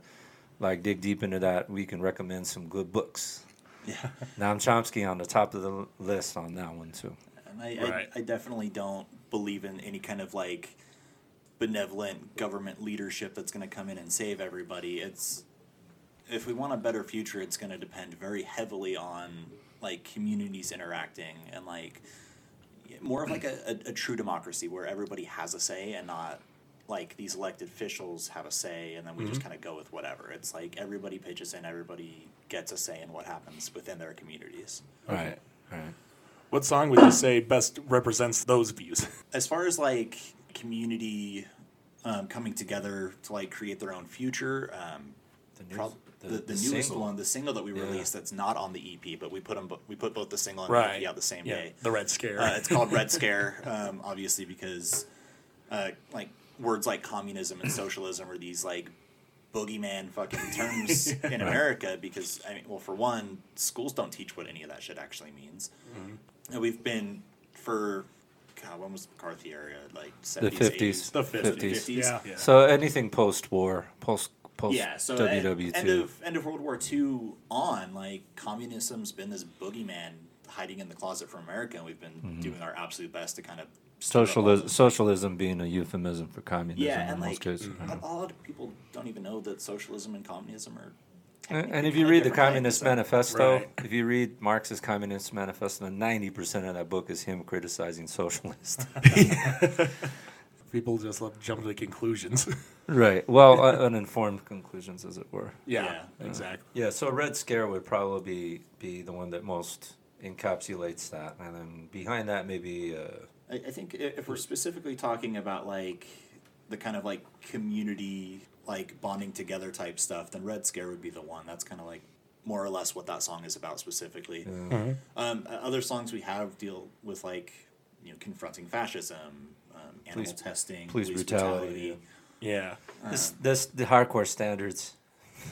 F: like dig deep into that, we can recommend some good books.
E: Yeah.
F: Noam Chomsky on the top of the list on that one too.
E: And I,
A: Right.
E: I, I definitely don't believe in any kind of like benevolent government leadership that's going to come in and save everybody. It's if we want a better future, it's going to depend very heavily on like communities interacting and like more of like a, a, a true democracy where everybody has a say and not like these elected officials have a say and then we just mm-hmm. kind of go with whatever. It's like everybody pitches in, everybody gets a say in what happens within their communities.
F: Right. Right.
A: What song would you say best represents those views?
E: as far as like community um, coming together to like create their own future um,
F: The, new,
E: prob-
F: the,
E: the, the,
F: the
E: newest
F: single.
E: one the single that we
F: Yeah.
E: released that's not on the ep but we put them we put both the single and
A: right.
E: the ep out the same
A: yeah.
E: day
A: The Red Scare.
E: uh, it's called red scare um, obviously because uh, like words like communism and socialism are these like boogeyman fucking terms in america because i mean well for one schools don't teach what any of that shit actually means and we've been for god when was the mccarthy era like 70s
F: The 50s.
E: 80s,
A: The 50s.
E: 50s.
A: Yeah.
B: Yeah.
F: So anything post-war, post post
E: yeah, so
F: WW
E: end, end of end of World War II on, like communism's been this boogeyman hiding in the closet for America, and we've been
F: Mm-hmm.
E: doing our absolute best to kind of stir up all
F: Socialism, socialism being a euphemism for communism
E: Yeah,
F: in
E: and
F: most
E: like
F: cases.
E: a, a lot of people don't even know that socialism and communism are.
F: And, and if you read the Communist
E: things,
F: Manifesto,
A: Right.
F: if you read Marx's Communist Manifesto, ninety percent of that book is him criticizing socialists.
A: People just love to jump to conclusions.
F: right. Well, uh, uninformed conclusions, as it were.
A: yeah,
E: Yeah.
A: exactly.
F: Yeah. So Red Scare would probably be, be the one that most encapsulates that, and then behind that maybe. Uh,
E: I, I think if we're specifically talking about like the kind of like community like bonding together type stuff, then Red Scare would be the one. That's kind of like more or less what that song is about specifically. Um, uh, other songs we have deal with like you know confronting fascism, um, animal
F: Police-
E: testing,
F: police brutality,
A: Yeah.
F: this, this the hardcore standards,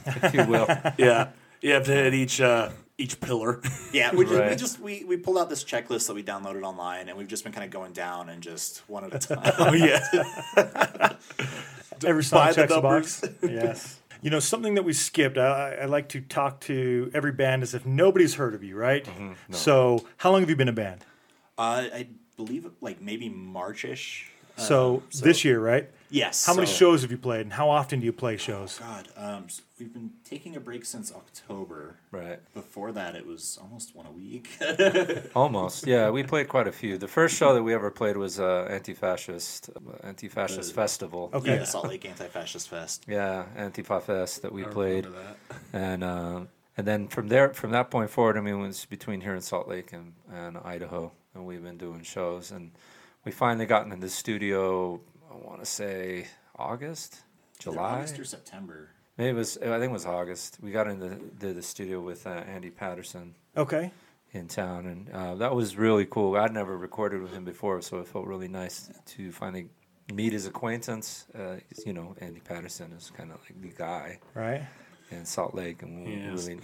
F: if you will.
A: Yeah. You have to hit each uh, each pillar.
E: Yeah, we, just, we just we, we pulled out this checklist that we downloaded online, and we've just been kind of going down and just one at a time.
A: oh yeah.
B: Every song
A: By the
B: checks a box. yes. You know, something that we skipped, I, I I like to talk to every band as if nobody's heard of you, right? So, how long have you been a band?
E: uh, I believe like maybe Marchish. Uh,
B: So, this year, right?
E: Yes.
B: How many
E: so-
B: shows have you played, and how often do you play shows?
E: God, um, s- we've been taking a break since October.
F: Right.
E: Before that, it was almost one a week.
F: Almost, yeah. We played quite a few. The first show that we ever played was uh, Anti-Fascist, uh, Anti-Fascist Festival.
B: Okay.
E: Yeah, Salt Lake Anti-Fascist Fest.
F: Yeah, Antifa Fest that we played,
A: remember that.
F: and uh, and then from there, from that point forward, I mean, it was between here in Salt Lake and, and Idaho, and we've been doing shows, and we finally gotten in the studio. I want to say August, July.
E: August or September.
F: Maybe it was. I think it was August. We got into the, the studio with uh, Andy Patterson
B: Okay.
F: in town, and uh, that was really cool. I'd never recorded with him before, so it felt really nice to finally meet his acquaintance. Uh, you know, Andy Patterson is kind of like the guy
B: Right.
F: in Salt Lake, and we
A: Yes.
F: really,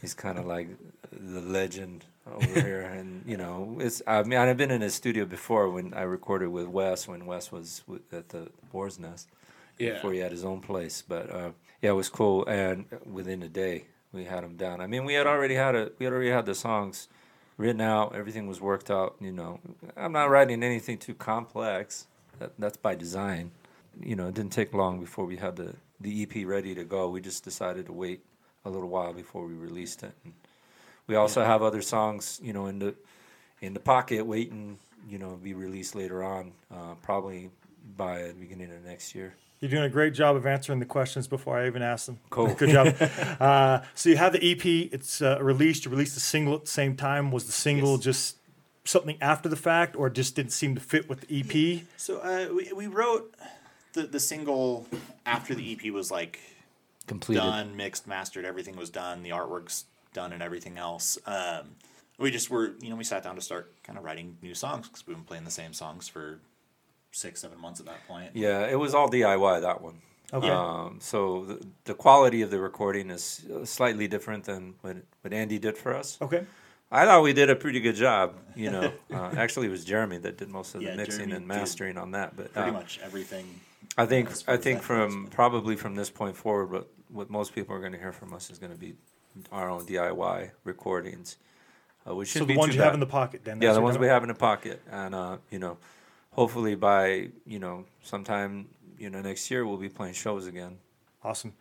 F: he's kind of like the legend over here, and you know, it's. I mean, I've been in his studio before when I recorded with Wes when Wes was at the Boar's Nest.
A: Yeah.
F: Before he had his own place, but uh, yeah, it was cool. And within a day, we had him down. I mean, we had already had a we had already had the songs written out. Everything was worked out. You know, I'm not writing anything too complex. That, that's by design. You know, it didn't take long before we had the the EP ready to go. We just decided to wait a little while before we released it. And we also have other songs, you know, in the in the pocket waiting, you know, to be released later on, uh, probably by the beginning of next year.
B: You're doing a great job of answering the questions before I even ask them.
F: Cool.
B: Good job. uh, so you have the EP. It's uh, released. You released the single at the same time. Was the single
E: Yes.
B: just something after the fact, or just didn't seem to fit with the E EP?
E: So uh, we, we wrote the the single after the EP was like
F: Completed.
E: done, mixed, mastered, everything was done, the artwork's done, and everything else. Um, we just were, you know, we sat down to start kind of writing new songs because we've been playing the same songs for six, seven months at that point.
F: Yeah, it was all DIY that one.
B: Okay.
F: Um, so the, the quality of the recording is uh, slightly different than what, what Andy did for us.
B: Okay.
F: I thought we did a pretty good job. You know, uh, actually, it was Jeremy that did most of the mixing
E: Jeremy
F: and mastering on that. But
E: Pretty
F: uh,
E: much everything.
F: I think I think from probably from this point forward, what what most people are going to hear from us is going to be our own DIY recordings, uh, which
B: So the
F: be
B: ones
F: too
B: you have in the pocket, then.
F: yeah, the ones we have in the pocket, and uh, you know, hopefully by you know sometime you know next year we'll be playing shows again.
B: Awesome.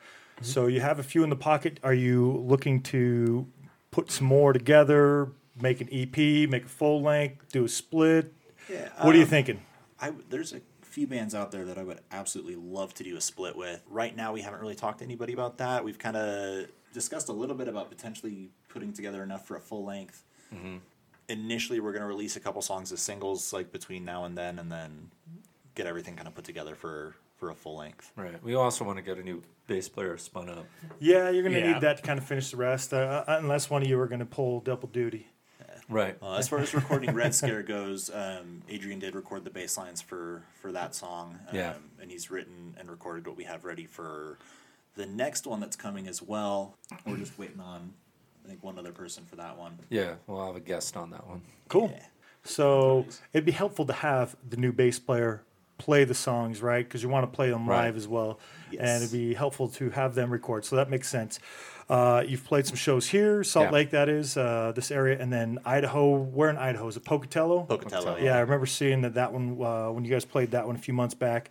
B: So you have a few in the pocket. Are you looking to put some more together, make an EP, make a full length, do a split?
E: Yeah.
B: What are you
E: um,
B: thinking?
E: I w- there's a few bands out there that I would absolutely love to do a split with. Right now, we haven't really talked to anybody about that. We've kind of discussed a little bit about potentially putting together enough for a full length. Initially, we're going to release a couple songs as singles, like between now and then, and then get everything kind of put together for for a full length.
F: Right. We also want to get a new bass player spun up.
B: Yeah, you're going to
A: Yeah.
B: need that to kind of finish the rest, uh, unless one of you are going to pull double duty.
F: Right.
E: Uh, as far as recording Red Scare goes, um, Adrian did record the bass lines for for that song. Um,
F: Yeah.
E: And he's written and recorded what we have ready for the next one that's coming as well. We're just waiting on, I think, one other person for that one.
F: Yeah, we'll have a guest on that one.
B: Cool.
E: Yeah.
B: So it'd be helpful to have the new bass player play the songs, right? Because you want to play them
F: Right.
B: live as well,
E: Yes.
B: and it'd be helpful to have them record. So that makes sense. Uh, you've played some shows here, Salt
F: Yeah.
B: Lake, that is uh, this area, and then Idaho. Where in Idaho is it? Pocatello.
E: Pocatello.
B: Yeah, I remember seeing that that one uh, when you guys played that one a few months back.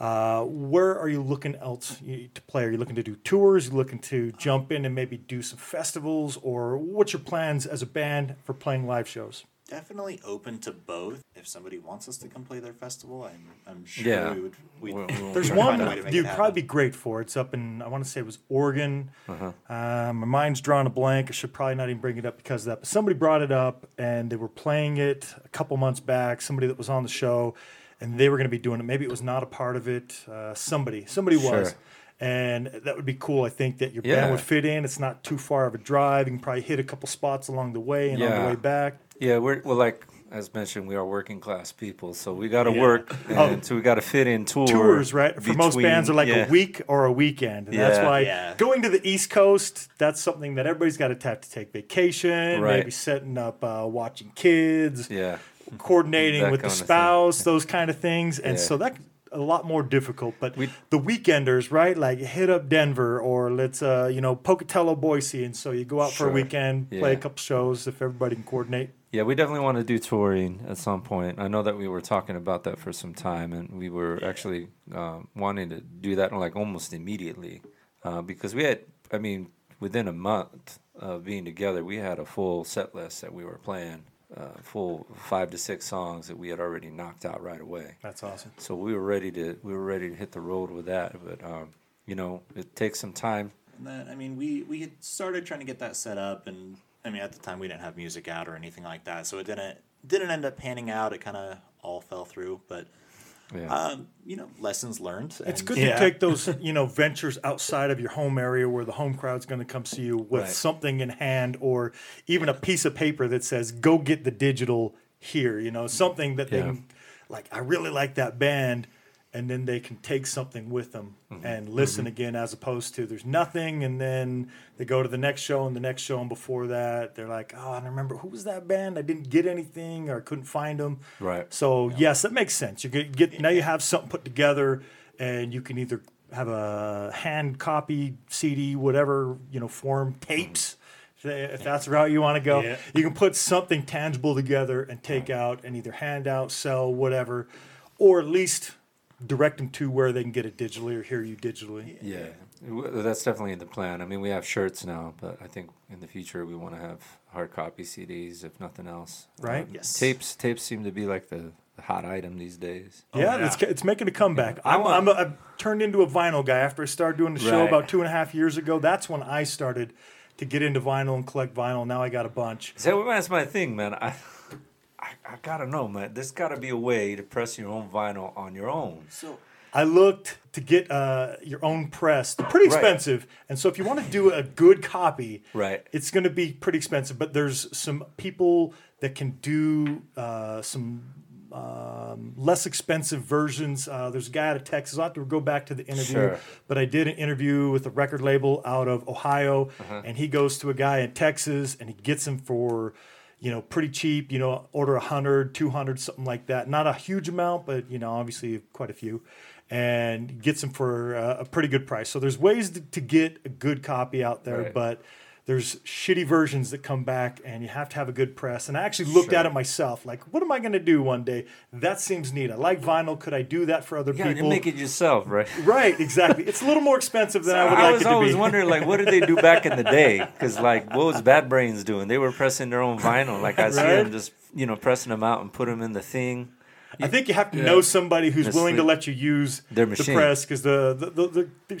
B: Uh, where are you looking else to play? Are you looking to do tours? Are you looking to jump in and maybe do some festivals, or what's your plans as a band for playing live shows?
E: Definitely open to both. If somebody wants us to come play their festival, I'm, I'm sure
F: Yeah.
E: we would. We'd,
F: We'll- we'll
B: There's one
E: find a way to make
B: you'd probably be great for. It's up in I want to say it was Oregon.
F: Uh-huh.
B: Uh, my mind's drawn a blank. I should probably not even bring it up because of that. But somebody brought it up and they were playing it a couple months back. Somebody that was on the show, and they were going to be doing it. Maybe it was not a part of it. Uh, somebody, somebody was.
F: Sure.
B: And that would be cool. I think that your
F: Yeah.
B: band would fit in. It's not too far of a drive. You can probably hit a couple spots along the way and on the way back.
F: Yeah, we're well, like as mentioned, we are working class people, so we got to
B: Yeah.
F: work,
B: Oh.
F: and so we got to fit in tour
B: tours, right? For most bands, are like
F: yeah.
B: a week or a weekend, and that's why
E: Yeah.
B: going to the East Coast, that's something that everybody's got to have to take vacation,
F: Right.
B: maybe setting up, uh, watching kids,
F: Yeah,
B: coordinating with the spouse, those kind of things, and
F: Yeah.
B: so that a lot more difficult. But
F: We-
B: the weekenders, right? Like hit up Denver or let's, uh, you know, Pocatello, Boise, and so you go out for a
F: Sure.
B: weekend, play a couple shows if everybody can coordinate.
F: yeah, we definitely want to do touring at some point. I know that we were talking about that for some time, and we were actually um, wanting to do that like almost immediately uh, because we had, I mean, within a month of being together, we had a full set list that we were playing, uh, full five to six songs that we had already knocked out right away.
B: That's awesome.
F: So we were ready to we were ready to hit the road with that, but um, you know it takes some time.
E: And then, I mean, we we had started trying to get that set up, and I mean, at the time we didn't have music out or anything like that, so it didn't didn't end up panning out. It kind of all fell through, but
F: Yeah,
E: um, you know, lessons learned.
B: It's good
A: Yeah.
B: to take those, you know, ventures outside of your home area where the home crowd's going to come see you with
F: Right.
B: something in hand or even a piece of paper that says, go get the digital here, you know, something that they can, like, I really like that band. And then they can take something with them
F: Mm-hmm.
B: and listen again, as opposed to there's nothing, and then they go to the next show and the next show, and before that they're like, oh, I don't remember who was that band? I didn't get anything or I couldn't find them.
F: Right.
B: So yes, that makes sense. You get, get now you have something put together, and you can either have a hand copy CD, whatever you know, form tapes. If that's the route you want to go,
A: Yeah.
B: you can put something tangible together and take out and either hand out, sell, whatever, or at least direct them to where they can get it digitally or hear you digitally.
F: Yeah, W- that's definitely the plan. I mean, we have shirts now, but I think in the future we want to have hard copy CDs, if nothing else.
B: Right.
F: Um,
E: Yes.
F: Tapes, tapes seem to be like the, the hot item these days.
B: yeah, It's, it's making a comeback. I'm,
F: want-
B: I'm a, I've turned into a vinyl guy after I started doing the show
F: Right.
B: about two and a half years ago. That's when I started to get into vinyl and collect vinyl. Now I got a bunch.
F: So that's my thing, man. I, I, I gotta know, man. There's gotta be a way to press your own vinyl on your own.
E: So
B: I looked to get uh, your own press. They're pretty
F: Right.
B: expensive, and so if you want to do a good copy,
F: Right.
B: it's going to be pretty expensive. But there's some people that can do uh, some um, less expensive versions. Uh, there's a guy out of Texas. I'll have to go back to the interview,
F: Sure.
B: but I did an interview with a record label out of Ohio,
F: Uh-huh.
B: and he goes to a guy in Texas and he gets him for, you know, pretty cheap, you know, order 100, 200, something like that. Not a huge amount, but, you know, obviously quite a few. And gets them for uh, a pretty good price. So there's ways to, to get a good copy out there,
F: Right.
B: but there's shitty versions that come back and you have to have a good press. And I actually looked
F: Sure.
B: at it myself. Like, what am I going to do one day? That seems neat. I like vinyl. Could I do that for other
F: Yeah, you
B: people?
F: make it yourself, right?
B: Right, exactly. It's a little more expensive than I would
F: I
B: like
F: was
B: it to
F: always
B: be.
F: wondering, like, what did they do back in the day? Because, like, what was Bad Brains doing? They were pressing their own vinyl. Like, I see them just, you know, pressing them out and put them in the thing.
B: I think you have to know somebody who's
F: That's
B: willing to let you use
F: Their
B: the press because the, the, the, the, they're,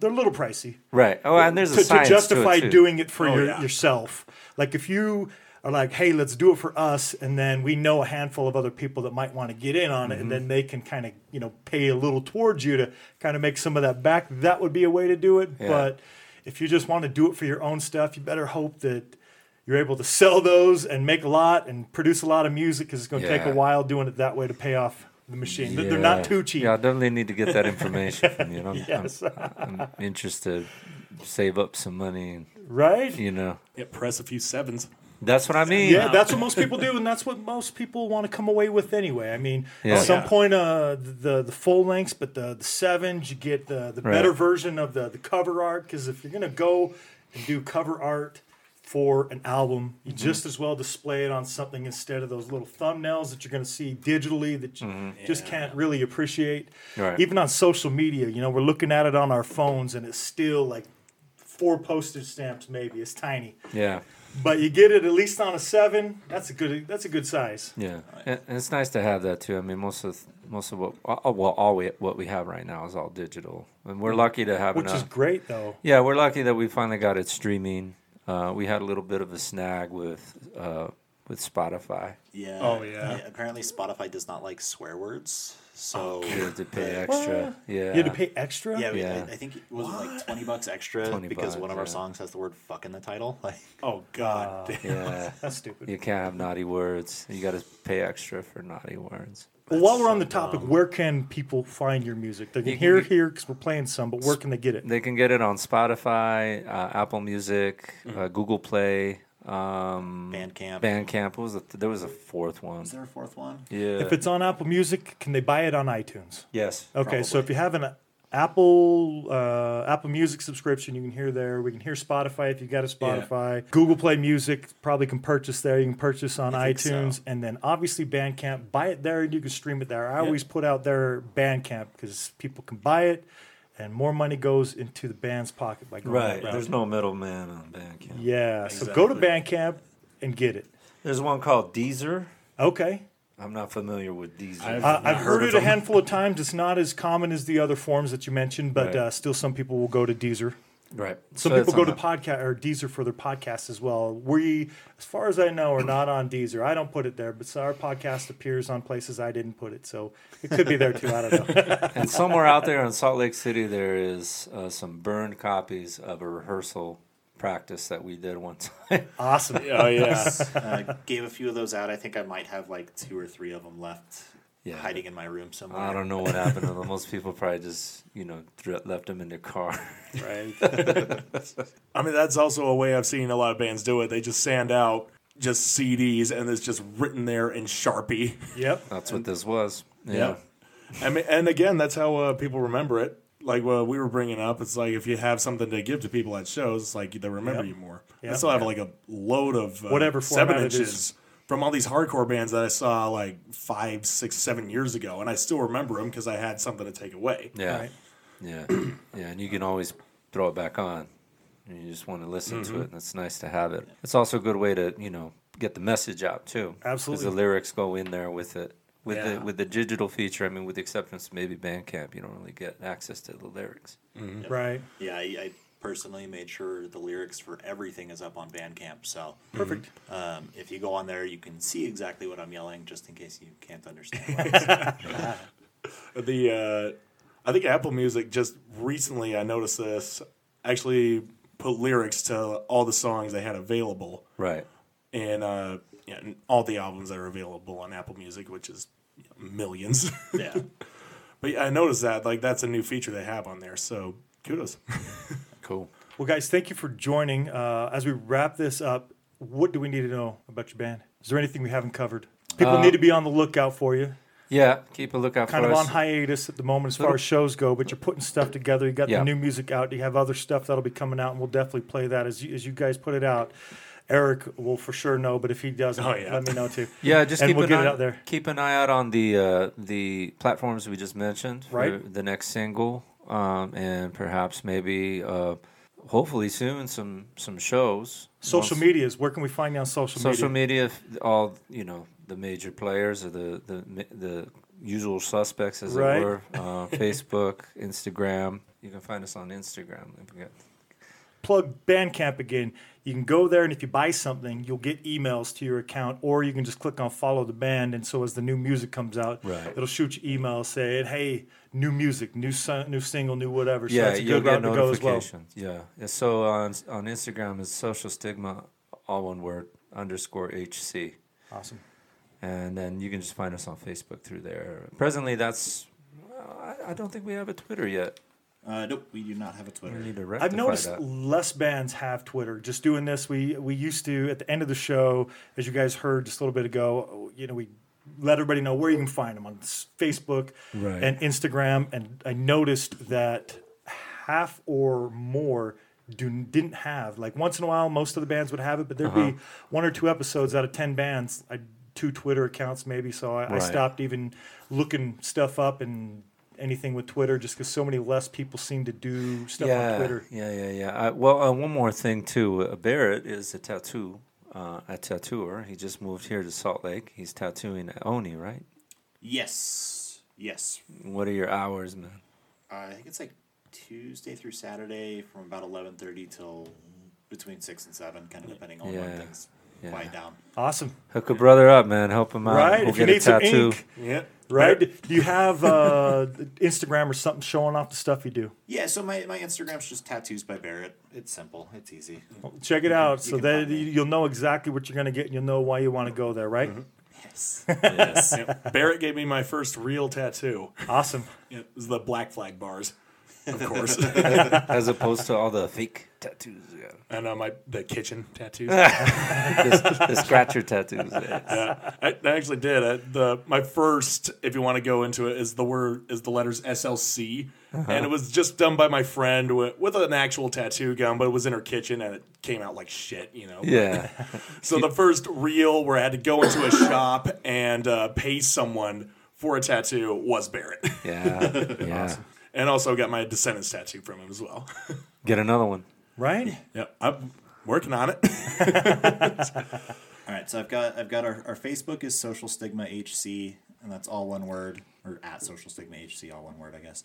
B: they're a little pricey.
F: Right. Oh, and there's a
B: to, to justify
F: to it,
B: doing it for
A: Oh,
B: your,
A: yeah.
B: yourself. Like if you are like, hey, let's do it for us, and then we know a handful of other people that might want to get in on it,
F: Mm-hmm.
B: and then they can kind of you know pay a little towards you to kind of make some of that back. That would be a way to do it.
F: Yeah.
B: But if you just want to do it for your own stuff, you better hope that. You're able to sell those and make a lot and produce a lot of music because it's going to take a while doing it that way to pay off the machine. They're- They're not too cheap.
F: Yeah, I definitely need to get that information from you. I'm,
B: Yes.
F: I'm, I'm interested to save up some money and,
B: Right?
F: you know.
A: Yeah, press a few sevens.
F: That's what I mean.
B: Yeah, that's what most people do, and that's what most people want to come away with anyway. I mean,
F: Yeah.
B: at some
A: Yeah.
B: point, uh, the the full lengths, but the the sevens, you get the the
F: Right.
B: better version of the the cover art. Because if you're gonna go and do cover art for an album, you
F: Mm-hmm.
B: just as well display it on something instead of those little thumbnails that you're gonna see digitally that you just can't really appreciate.
F: Mm-hmm. Right.
B: Even on social media, you know, we're looking at it on our phones, and it's still like four postage stamps, maybe. It's tiny.
F: Yeah.
B: But you get it at least on a seven. That's a good. That's a good size.
F: Yeah, and and it's nice to have that too. I mean, most of most of what uh, well, all we what we have right now is all digital, and we're lucky to have
B: Which
F: enough.
B: is great, though.
F: Yeah, we're lucky that we finally got it streaming. Uh, we had a little bit of a snag with uh, with Spotify.
E: Yeah.
A: Oh, yeah.
E: Apparently, Spotify does not like swear words. So
F: You had to pay extra. Yeah,
B: You had to pay extra.
E: yeah,
F: Yeah.
E: I, I think it was like twenty bucks extra
F: 20
E: because
F: bucks,
E: one of our
F: yeah.
E: songs has the word "fuck" in the title. Like,
A: Oh God. damn.
F: Yeah,
B: That's stupid.
F: you can't have naughty words. You got to pay extra for naughty words.
B: Well, while we're on the topic, where can people find your music? They can
F: You can
B: hear it
F: get-
B: here because we're playing some, but where can they get it?
F: They can get it on Spotify, uh, Apple Music, uh, Google Play, um,
E: Bandcamp.
F: Bandcamp. What was the there was a fourth one?
E: is there a fourth one?
F: Yeah.
B: If it's on Apple Music, can they buy it on iTunes?
F: yes.
B: Okay, so if you have an Apple uh, Apple Music subscription, you can hear there. We can hear Spotify if you got a Spotify. Google Play Music probably can purchase there. You can purchase on
E: I think so.
B: iTunes, and then obviously Bandcamp. Buy it there, and you can stream it there. I always put out their Bandcamp because people can buy it, and more money goes into the band's pocket by going
F: Right. There's no middleman on Bandcamp.
B: Yeah, so go to
A: Exactly.
B: Bandcamp and get it.
F: There's one called Deezer.
B: Okay.
F: I'm not familiar with Deezer.
A: I've-
B: Uh, I've heard
A: heard
B: it a handful of times. It's not as common as the other forms that you mentioned, but
F: Right.
B: uh, still some people will go to Deezer.
F: Right.
B: Some
F: So
B: people go to podcast or Deezer for their podcasts as well. We, as far as I know, are not on Deezer. I don't put it there, but so our podcast appears on places I didn't put it, so it could be there too. I don't know.
F: And somewhere out there in Salt Lake City, there is uh, some burned copies of a rehearsal practice that we did one time.
B: awesome.
A: Oh yeah.
E: uh, gave a few of those out. I think I might have like two or three of them left
F: Yeah.
E: hiding in my room somewhere.
F: I don't know what happened to them. Most people probably just, you know, dr- left them in their car.
A: Right. I mean, that's also a way I've seen a lot of bands do it. They just sand out just CDs and it's just written there in Sharpie.
B: Yep.
F: That's what this was. Yeah.
A: I mean, and again, that's how uh, people remember it. Like what we were bringing up, it's like if you have something to give to people at shows, it's like they remember
B: Yep.
A: you more. I still have like a load of uh,
B: Whatever
A: seven
B: format it is.
A: inches from all these hardcore bands that I saw like five, six, seven years ago, and I still remember them because I had something to take away.
F: Yeah.
B: Right.
F: Yeah. yeah. And you can always throw it back on. You just want to listen to mm-hmm. it. And it's nice to have it. It's also a good way to, you know, get the message out too.
B: Absolutely.
F: the lyrics go in there with it. With
A: Yeah.
F: the with the digital feature, I mean, with the acceptance of maybe Bandcamp, you don't really get access to the lyrics. Mm-hmm.
B: Right.
E: Yeah, I, I personally made sure the lyrics for everything is up on Bandcamp. So
B: Perfect.
E: um, if you go on there, you can see exactly what I'm yelling, just in case you can't understand. I'm.
A: The uh, I think Apple Music just recently I noticed this actually put lyrics to all the songs they had available
F: Right.
A: and uh, yeah, and all the albums that are available on Apple Music, which is you know, millions.
E: yeah.
A: but yeah, I noticed that like that's a new feature they have on there. So kudos.
F: Cool.
B: Well, guys, thank you for joining. Uh, as we wrap this up, what do we need to know about your band? Is there anything we haven't covered? People
F: Uh,
B: need to be on the lookout for you.
F: Yeah. Keep a lookout for you.
B: Kind of
F: us.
B: on hiatus at the moment as far as shows go, but you're putting stuff together. You got
F: Yeah.
B: the new music out. Do you have other stuff that'll be coming out, and we'll definitely play that as you, as you guys put it out. Eric will for sure know, but if he doesn't,
A: Oh, yeah.
B: let me know too.
F: Yeah, just
B: And
F: keep
B: we'll
F: an
B: get
F: eye,
B: it out there.
F: Keep an eye out on the uh, the platforms we just mentioned for
B: Right.
F: the next single, um, and perhaps maybe, uh, hopefully soon, some some shows.
B: Social
F: Once-
B: medias. Where can we find you on social,
F: social
B: media?
F: Social media, all you know, the major players or the the the usual suspects, as
B: Right.
F: it were. Uh, Facebook, Instagram. You can find us on Instagram.
B: Plug Bandcamp again. You can go there, and if you buy something, you'll get emails to your account, or you can just click on follow the band. And so as the new music comes out,
F: Right.
B: it'll shoot you emails saying, "Hey, new music, new son, new single, new whatever." So
F: yeah,
B: that's a
F: you'll
B: good
F: get
B: route to go as well.
F: notifications. Yeah. yeah. So on on Instagram is social stigma, all one word underscore HC.
B: Awesome.
F: and then you can just find us on Facebook through there. Presently, that's I, I don't think we have a Twitter yet.
E: Uh, nope, we do not have a Twitter.
F: We need to rectify
B: I've noticed
F: that.
B: less bands have Twitter. Just doing this, we we used to at the end of the show, as you guys heard just a little bit ago. You know, we let everybody know where you can find them on Facebook
F: Right.
B: and Instagram. And I noticed that half or more do didn't have. Like once in a while, most of the bands would have it, but there'd
F: Uh-huh.
B: be one or two episodes out of ten bands. I two Twitter accounts maybe, so I, I stopped even looking stuff up and. Anything with Twitter, just because so many less people seem to do stuff
F: yeah,
B: on Twitter.
F: yeah, yeah, yeah. I, well, uh, one more thing too. Uh, Barrett is a tattoo, uh, a tattooer. He just moved here to Salt Lake. He's tattooing at Oni, right?
E: Yes, yes.
F: What are your hours, man?
E: Uh, I think it's like Tuesday through Saturday from about eleven thirty till between six and seven, kind of depending on
F: Yeah,
E: when things
F: yeah.
E: quiet down.
B: Awesome.
F: Hook a brother up, man. Help him out.
B: right?
F: We'll
B: if you
F: get a
B: need some
F: tattoo.
B: ink,
A: Yeah.
B: right? Do you have uh, Instagram or something showing off the stuff you do?
E: Yeah, so my, my Instagram's just tattoos by Barrett. It's simple. It's easy.
B: Check it out
E: you
B: so
E: can
B: that you'll know exactly what you're going to get and you'll know why you want to go there, right?
E: Yes.
F: Yes.
A: Yeah. Barrett gave me my first real tattoo.
B: Awesome.
A: Yeah, it was the black flag bars, of course,
F: As opposed to all the fake tattoos. Yeah.
A: and uh, my the kitchen tattoos.
F: the, the scratcher tattoos. yeah.
A: I, I actually did. Uh, the my first, if you want to go into it, is the word is the letters SLC, and it was just done by my friend with, with an actual tattoo gun, but it was in her kitchen and it came out like shit, you know.
F: Yeah.
A: So the first reel where I had to go into a shop and uh, pay someone for a tattoo was Barrett,
F: Yeah. Yeah.
A: And also got my Descendents tattoo from him as well.
F: Get another one.
B: Right?
A: yeah, I'm working on it.
E: All right, so I've got I've got our, our Facebook is Social Stigma HC, and that's all one word, or at Social Stigma HC, all one word, I guess.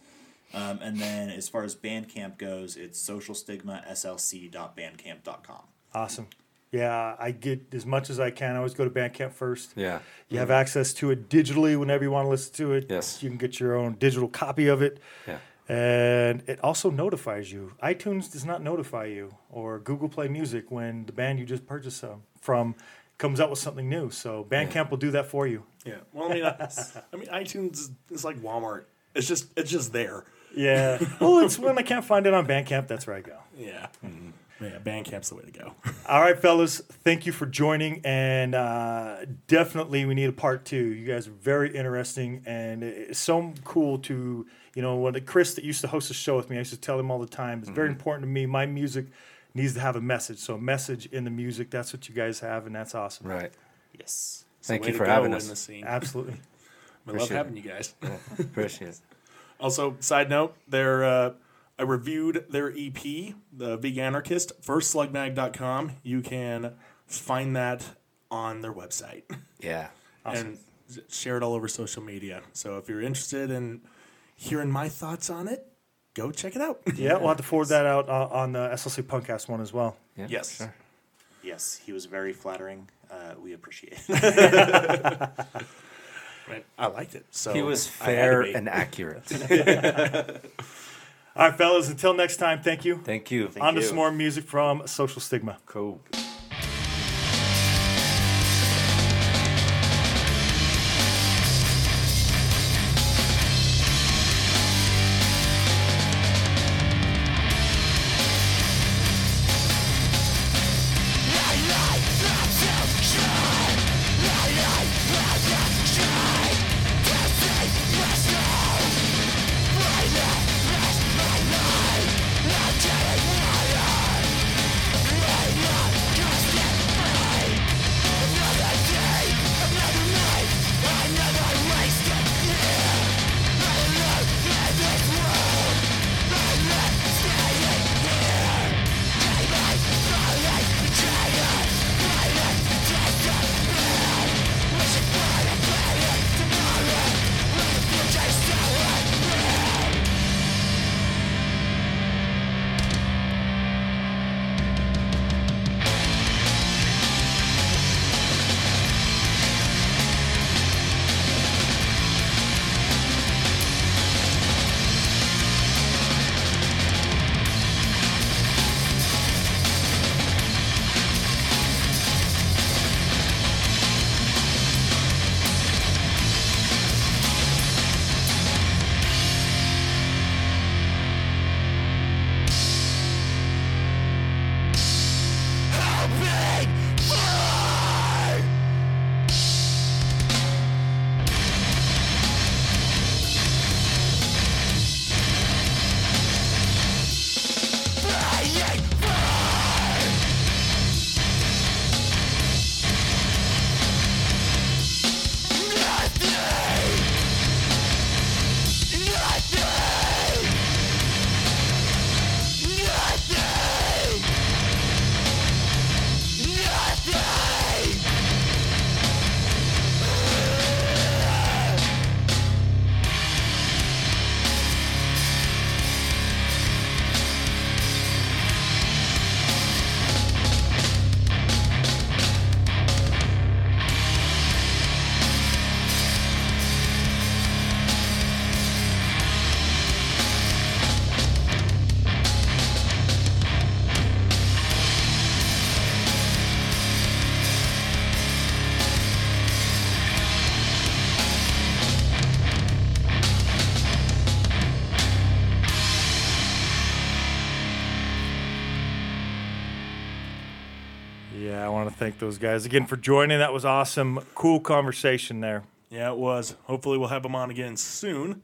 E: Um, and then as far as Bandcamp goes, it's socialstigmaslc.bandcamp.com.
B: Awesome. Yeah, I get as much as I can. I always go to Bandcamp first.
F: Yeah.
B: You have mm-hmm. access to it digitally whenever you want to listen to it.
F: Yes.
B: You can get your own digital copy of it.
F: Yeah.
B: And it also notifies you. iTunes does not notify you, or Google Play Music when the band you just purchased from comes out with something new. So Bandcamp will do that for you.
A: Yeah. Well, I mean, I, I mean, iTunes is like Walmart. It's just it's just there.
B: Yeah. well, it's when I can't find it on Bandcamp. That's where I go.
A: Yeah. Mm-hmm. Yeah. Bandcamp's the way to go.
B: All right, fellas. Thank you for joining, and uh, definitely we need a part two. You guys are very interesting, and it's so cool to you know when Chris that used to host the show with me. I used to tell him all the time. It's very important to me. My music needs to have a message. So a message in the music. That's what you guys have, and that's awesome.
G: Right.
E: Yes.
A: It's
G: Thank you for having
A: in
G: us.
A: the scene.
B: Absolutely.
A: I love
G: Appreciate
A: having you guys.
G: Appreciate it.
A: Also, side note, they're, uh, I reviewed their EP, The Veganarchist, firstslugmag.com. You can find that on their website
G: Yeah.
A: and share it all over social media. So if you're interested in hearing my thoughts on it, go check it out.
B: Yeah, we'll have to forward that out uh, on the SLC Punkcast one as well.
G: yeah.
A: Yes.
G: Sure.
E: Yes, he was very flattering. Uh, we appreciate it.
A: Right. I liked it. So
G: He was
A: I had to
G: fair and accurate.
B: All right, fellas. Until next time. Thank you.
G: Thank you.
B: on to
E: you.
B: some more music from Social Stigma.
G: Cool.
B: To thank those guys again for joining. That was awesome. Cool conversation there.
A: Yeah, it was. Hopefully, we'll have them on again soon.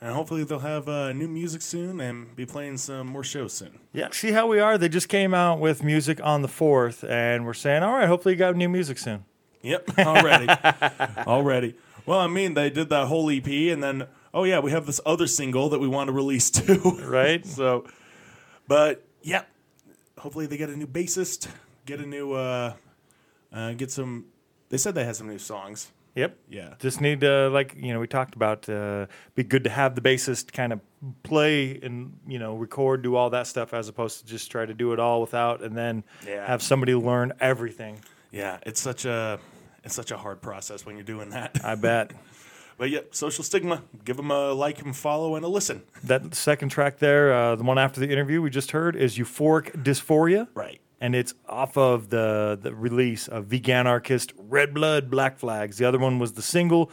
A: And hopefully, they'll have uh, new music soon and be playing some more shows soon.
B: Yeah, see how we are? They just came out with music on the 4th, and we're saying, all right, hopefully you got new music soon.
A: Yep, already. already. Well, I mean, they did that whole EP, and then, oh, yeah, we have this other single that we want to release too.
B: Right?
A: so, but, yeah, hopefully they get a new bassist, get a new, uh, uh, get some, they said they had some new songs.
B: Yep.
A: Yeah.
B: Just need to, like, you know, we talked about, uh, be good to have the bassist kind of play and, you know, record, do all that stuff as opposed to just try to do it all without and then
A: Yeah.
B: have somebody learn everything.
A: Yeah, it's such a, it's such a hard process when you're doing that.
B: I bet.
A: But yeah, social stigma. Give them a like and follow and a listen.
B: that second track there, uh, the one after the interview we just heard, is Euphoric Dysphoria.
A: Right.
B: And it's off of the the release of Veganarchist Red Blood Black Flags. The other one was the single.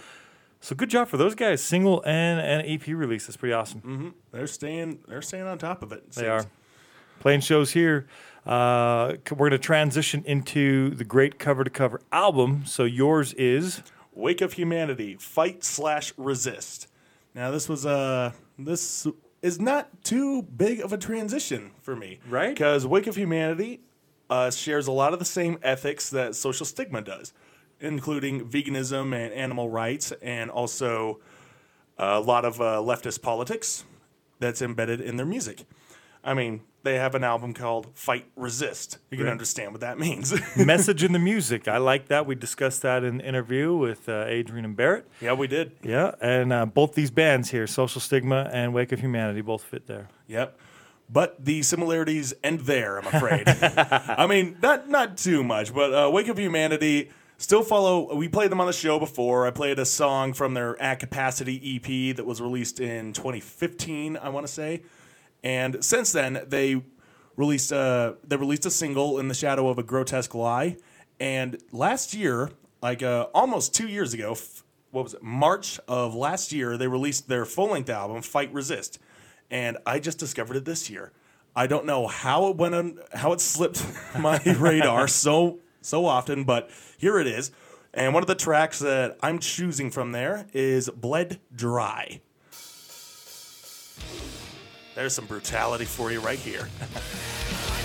B: So good job for those guys. Single and an EP release. That's pretty awesome.
A: They're staying. They're staying on top of it.
B: They are playing shows here. Uh, we're going to transition into the great cover to cover album. So yours is
A: Wake of Humanity, fight slash resist. Now this was uh this is not too big of a transition for me,
B: Right.
A: Because Wake of Humanity uh, shares a lot of the same ethics that Social Stigma does, including veganism and animal rights, and also a lot of uh, leftist politics that's embedded in their music. I mean, they have an album called Fight Resist. You can understand what that means.
B: Message in the Music. I like that. We discussed that in the interview with uh, Adrian and Barrett.
A: yeah, we did.
B: Yeah, and uh, both these bands here, Social Stigma and Wake of Humanity, both fit there.
A: Yep. But the similarities end there, I'm afraid. I mean, not not too much, but uh, Wake of Humanity still follow. We played them on the show before. I played a song from their At Capacity EP that was released in 2015, I want to say. And since then, they released a they released a single in the shadow of a grotesque lie. And last year, like uh, almost two years ago, f- what was it? March of last year, they released their full length album, Fight Resist. And I just discovered it this year. I don't know how it went on, how it slipped my radar so so often, but here it is. And one of the tracks that I'm choosing from there is Bled Dry. There's some brutality for you right here.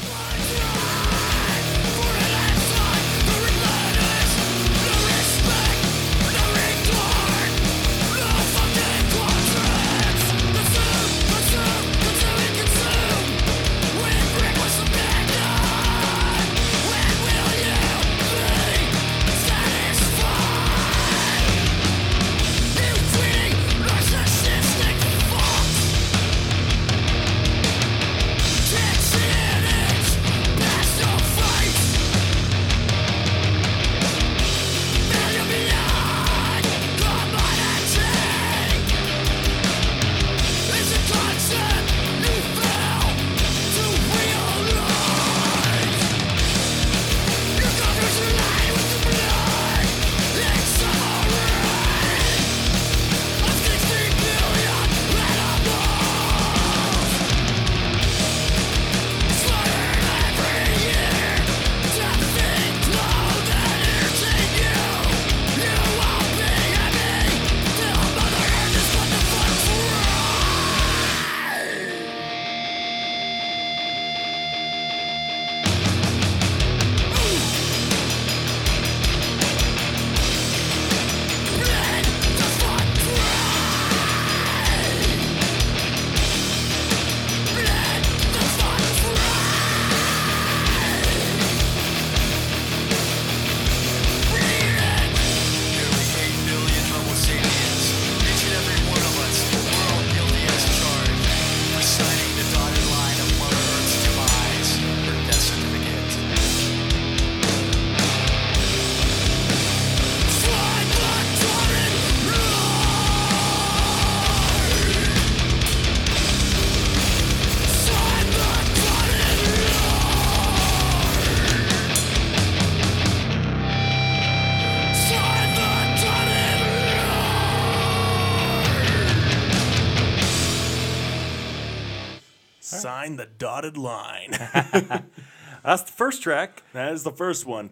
A: dotted line.
B: That's the first track.
A: That is the first one.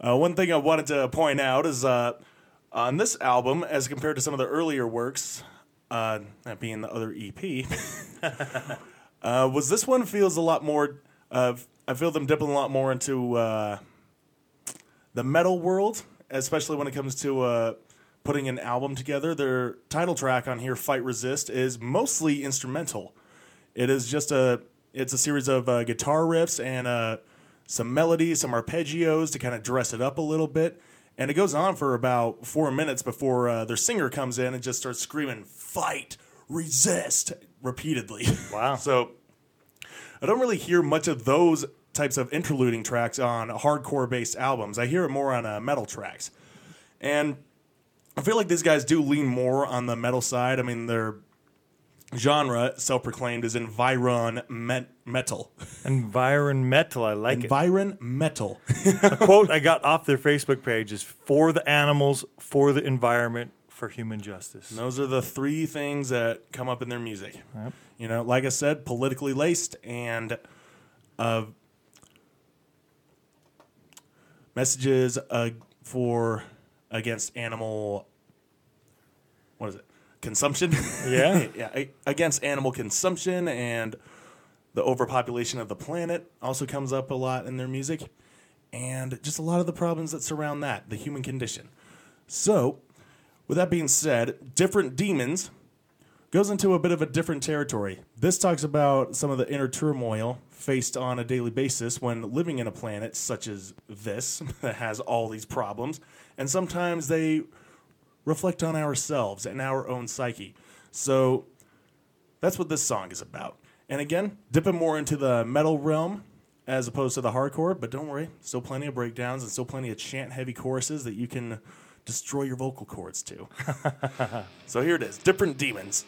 A: Uh, one thing I wanted to point out is uh, on this album, as compared to some of the earlier works, uh, that being the other EP, uh, was this one feels a lot more. Uh, I feel them dipping a lot more into uh, the metal world, especially when it comes to uh, putting an album together. Their title track on here, "Fight Resist," is mostly instrumental. It is just a it's a series of uh, guitar riffs and uh, some melodies, some arpeggios to kind of dress it up a little bit. And it goes on for about four minutes before uh, their singer comes in and just starts screaming, fight, resist, repeatedly.
B: Wow.
A: so I don't really hear much of those types of interluding tracks on hardcore based albums. I hear it more on uh, metal tracks. And I feel like these guys do lean more on the metal side. I mean, they're genre, self-proclaimed, is environment metal.
B: environ metal. I like it.
A: Environ metal.
B: A quote I got off their Facebook page is for the animals, for the environment, for human justice.
A: Those are the three things that come up in their music. You know, like I said, politically laced and uh, messages uh, for against animal. What is it? Consumption.
B: Yeah.
A: yeah, against animal consumption and the overpopulation of the planet also comes up a lot in their music, and just a lot of the problems that surround that, the human condition. So, with that being said, different demons goes into a bit of a different territory. This talks about some of the inner turmoil faced on a daily basis when living in a planet such as this that has all these problems, and sometimes they reflect on ourselves and our own psyche. So that's what this song is about. And again, dipping more into the metal realm as opposed to the hardcore, but don't worry, still plenty of breakdowns and still plenty of chant heavy choruses that you can destroy your vocal cords to. so here it is Different Demons.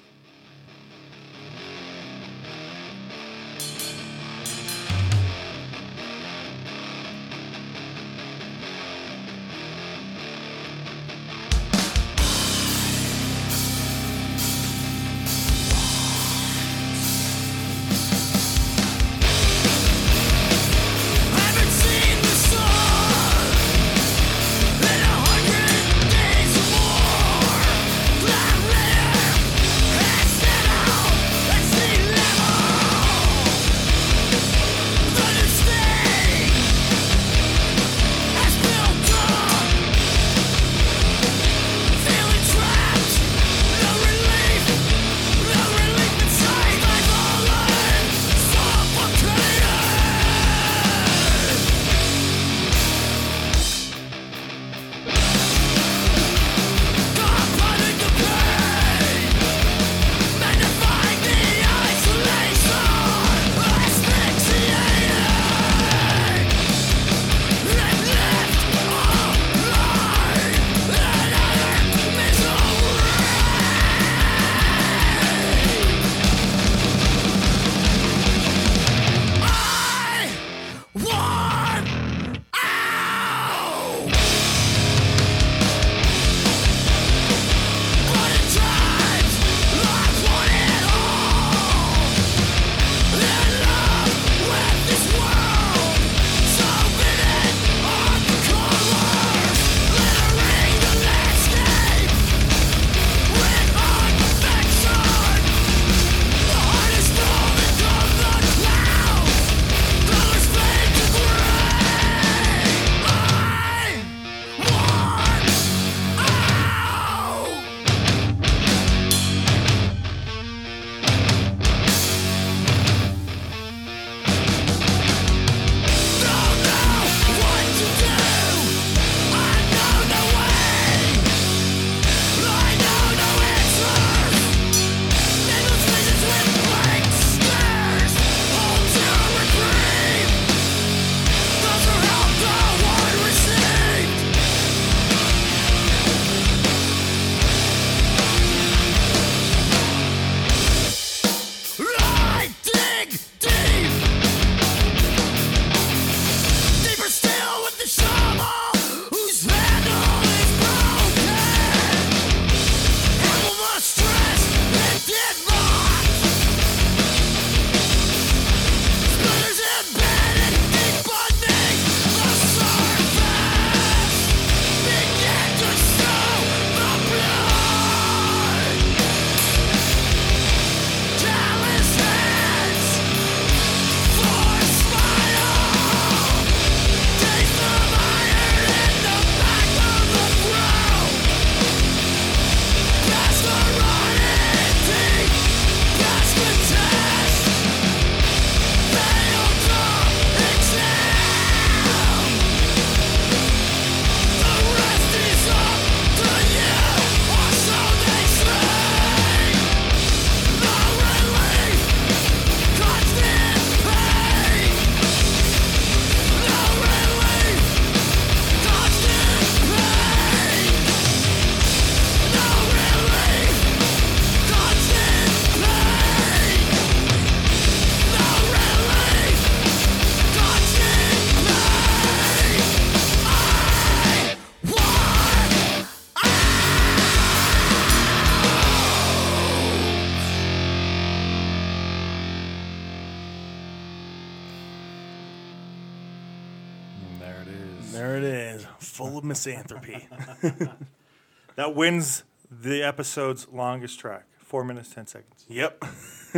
B: That wins the episode's longest track. Four minutes, 10 seconds.
A: Yep.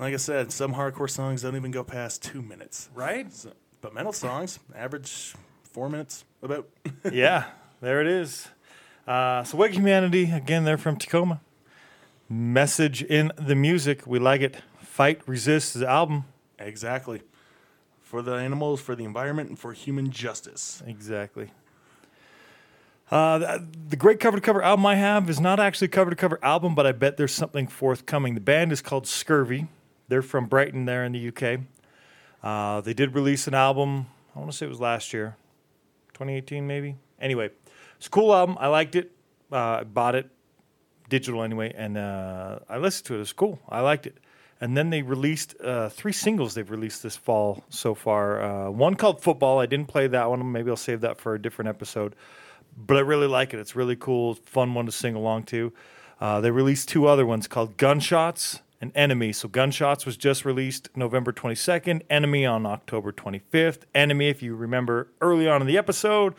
A: like I said, some hardcore songs don't even go past two minutes.
B: Right?
A: So, but metal songs average four minutes about.
B: yeah, there it is. Uh, so, Wake Humanity, again, they're from Tacoma. Message in the music. We like it. Fight, Resist is the album.
A: exactly. For the animals, for the environment, and for human justice.
B: Exactly. Uh, the, great cover to cover album I have is not actually a cover to cover album, but I bet there's something forthcoming. The band is called Scurvy. They're from Brighton, there in the UK. Uh, they did release an album. I want to say it was last year, 2018 maybe. Anyway, it's a cool album. I liked it. Uh, I bought it digital anyway, and uh, I listened to it. It's cool. I liked it. And then they released uh, three singles they've released this fall so far. Uh, one called Football. I didn't play that one. Maybe I'll save that for a different episode. But I really like it. It's really cool, fun one to sing along to. Uh, they released two other ones called Gunshots and Enemy. So Gunshots was just released November 22nd. Enemy on October 25th. Enemy, if you remember early on in the episode,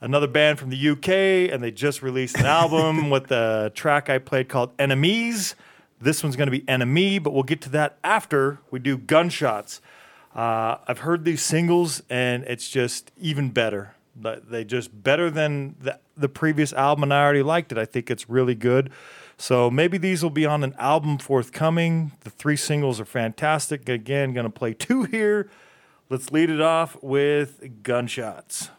B: another band from the UK, and they just released an album with the track I played called Enemies. This one's going to be Enemy, but we'll get to that after we do Gunshots. Uh, I've heard these singles, and it's just even better. They just better than the, the previous album, and I already liked it. I think it's really good. So maybe these will be on an album forthcoming. The three singles are fantastic. Again, going to play two here. Let's lead it off with Gunshots.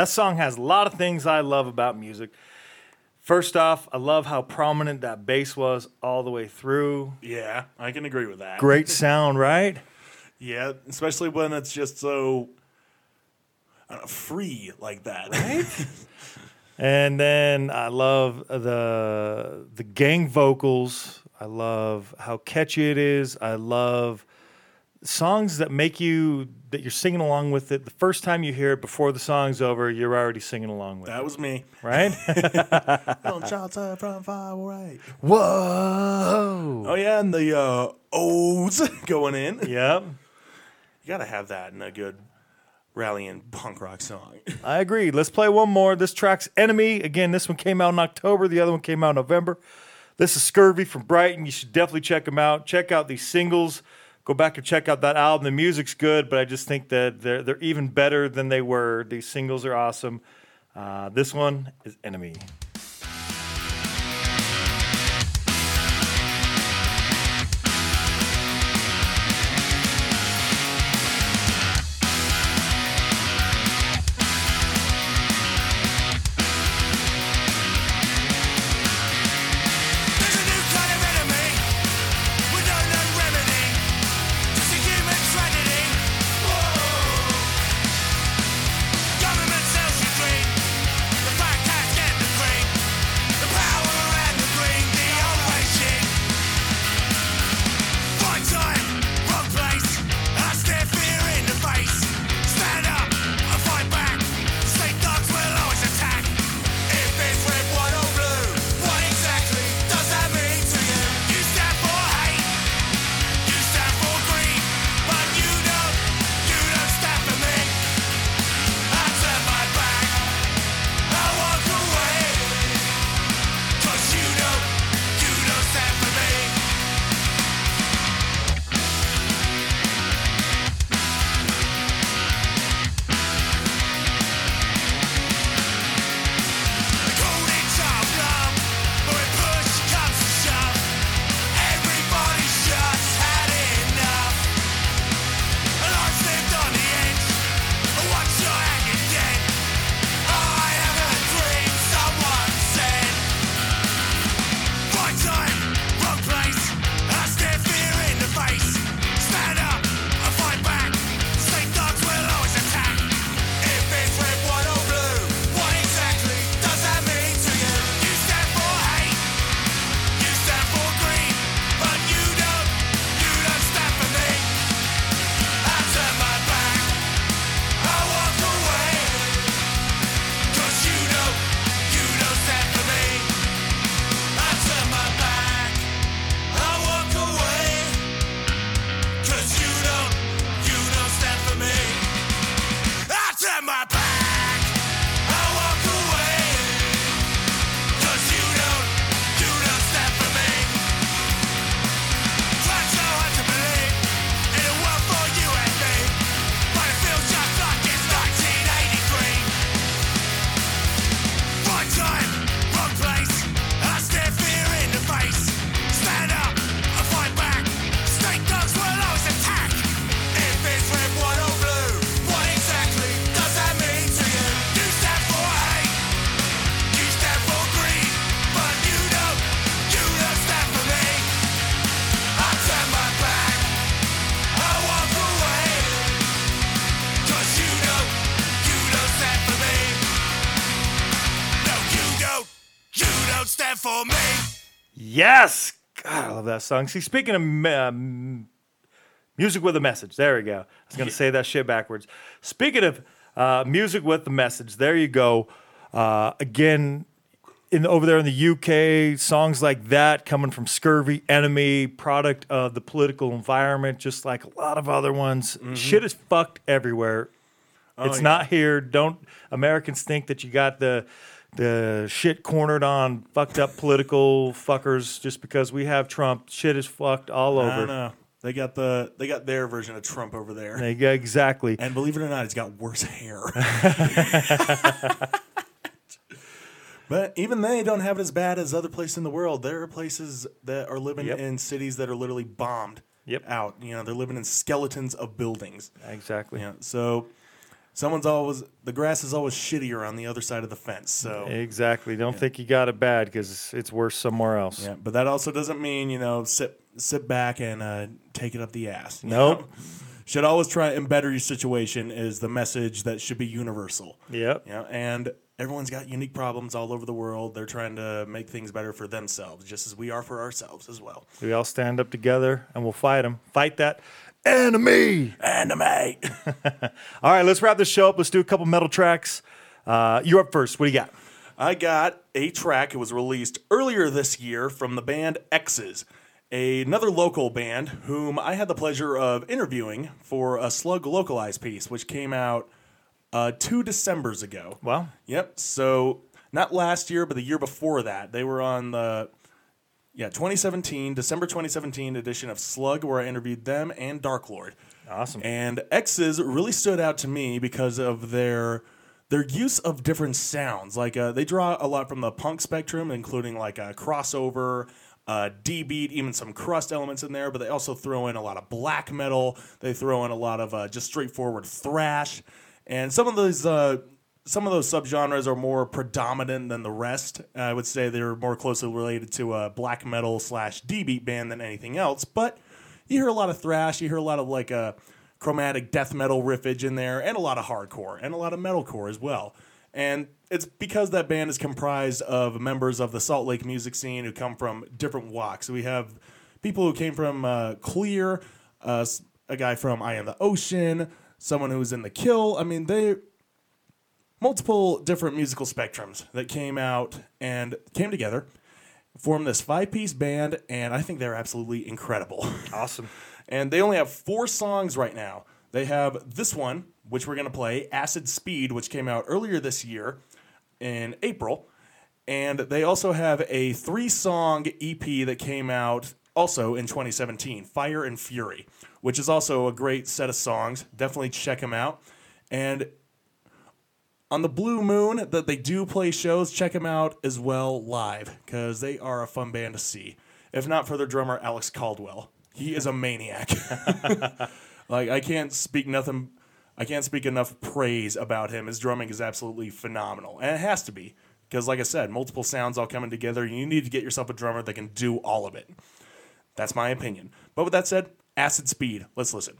B: That song has a lot of things I love about music. First off, I love how prominent that bass was all the way through.
A: Yeah, I can agree with that.
B: Great sound, right?
A: Yeah, especially when it's just so know, free like that. Right?
B: And then I love the the gang vocals. I love how catchy it is. I love
C: songs that make you that you're singing along with it. The first time you hear it before the song's over, you're already singing along with it.
A: That
C: it,
A: was me.
C: right?
A: Don't shots up from far away.
C: Whoa!
A: Oh yeah, and the uh, O's going in.
C: Yep,
A: You gotta have that in a good rallying punk rock song.
C: I agree. Let's play one more. This track's "Enemy." Again, this one came out in October. The other one came out in November. This is Scurvy from Brighton. You should definitely check them out. Check out these singles. Go back and check out that album. The music's good, but I just think that they're they're even better than they were. These singles are awesome. Uh, this one is "Enemy."
H: For me.
C: Yes. God, I love that song. See, speaking of um, music with a message, there we go. I was going to say that shit backwards. Speaking of uh, music with the message, there you go. Uh, again, in over there in the UK, songs like that coming from Scurvy, Enemy, product of the political environment, just like a lot of other ones. Shit is fucked everywhere. it's
A: yeah.
C: not here. Don't Americans think that you got the the shit cornered on fucked up political fuckers just because we have Trump? Shit is fucked all
A: I don't
C: over.
A: know. They got the they got their version of Trump over there.
C: They- yeah, exactly.
A: And believe it or not, he's got worse hair. but even they don't have it as bad as other places in the world. There are places that are living
C: Yep.
A: in cities that are literally bombed
C: Yep.
A: out. You know, they're living in skeletons of buildings.
C: Exactly.
A: Yeah. So someone's always the grass is always shittier on the other side of the fence. So
C: Exactly. Don't think you got it bad because it's worse somewhere else.
A: yeah, but that also doesn't mean you know sit sit back and uh, take it up the ass.
C: Nope.
A: know? Should always try and better your situation is the message that should be universal.
C: Yep.
A: You know, and everyone's got unique problems all over the world. They're trying to make things better for themselves, just as we are for ourselves as well.
C: We all stand up together and we'll fight them. Fight that
B: Enemy.
A: Anime.
B: All right, let's wrap this show up. Let's do a couple metal tracks. Uh, you're up first. What do you got?
A: I got a track. It was released earlier this year from the band Exes, another local band whom I had the pleasure of interviewing for a Slug Localized piece, which came out uh, two Decembers ago.
B: Wow.
A: Yep. So not last year, but the year before that, they were on the yeah 2017 December 2017 edition of Slug, where I interviewed them and Dark Lord.
B: Awesome.
A: And Exes really stood out to me because of their their use of different sounds. Like uh, they draw a lot from the punk spectrum, including like a crossover, uh, D beat, even some crust elements in there. But they also throw in a lot of black metal. They throw in a lot of uh, just straightforward thrash, and some of those. Some of those subgenres are more predominant than the rest. I would say they're more closely related to a black metal slash D beat band than anything else. But you hear a lot of thrash, you hear a lot of like a chromatic death metal riffage in there, and a lot of hardcore and a lot of metalcore as well. And it's because that band is comprised of members of the Salt Lake music scene who come from different walks. We have people who came from uh, Clear, uh, a guy from I Am the Ocean, someone who's in the Kill. I mean, they multiple different musical spectrums that came out and came together, formed this five piece band, and I think they're absolutely incredible.
B: Awesome.
A: and they only have four songs right now. They have this one, which we're going to play, Acid Speed, which came out earlier this year in April. And they also have a three song EP that came out also in 2017, Fire and Fury, which is also a great set of songs. Definitely check them out. And on the Blue Moon that they do play shows, check them out as well live because they are a fun band to see. If not for their drummer Alex Caldwell, he is a maniac. like I can't speak nothing. I can't speak enough praise about him. His drumming is absolutely phenomenal, and it has to be because, like I said, multiple sounds all coming together. You need to get yourself a drummer that can do all of it. That's my opinion. But with that said, Acid Speed. Let's listen.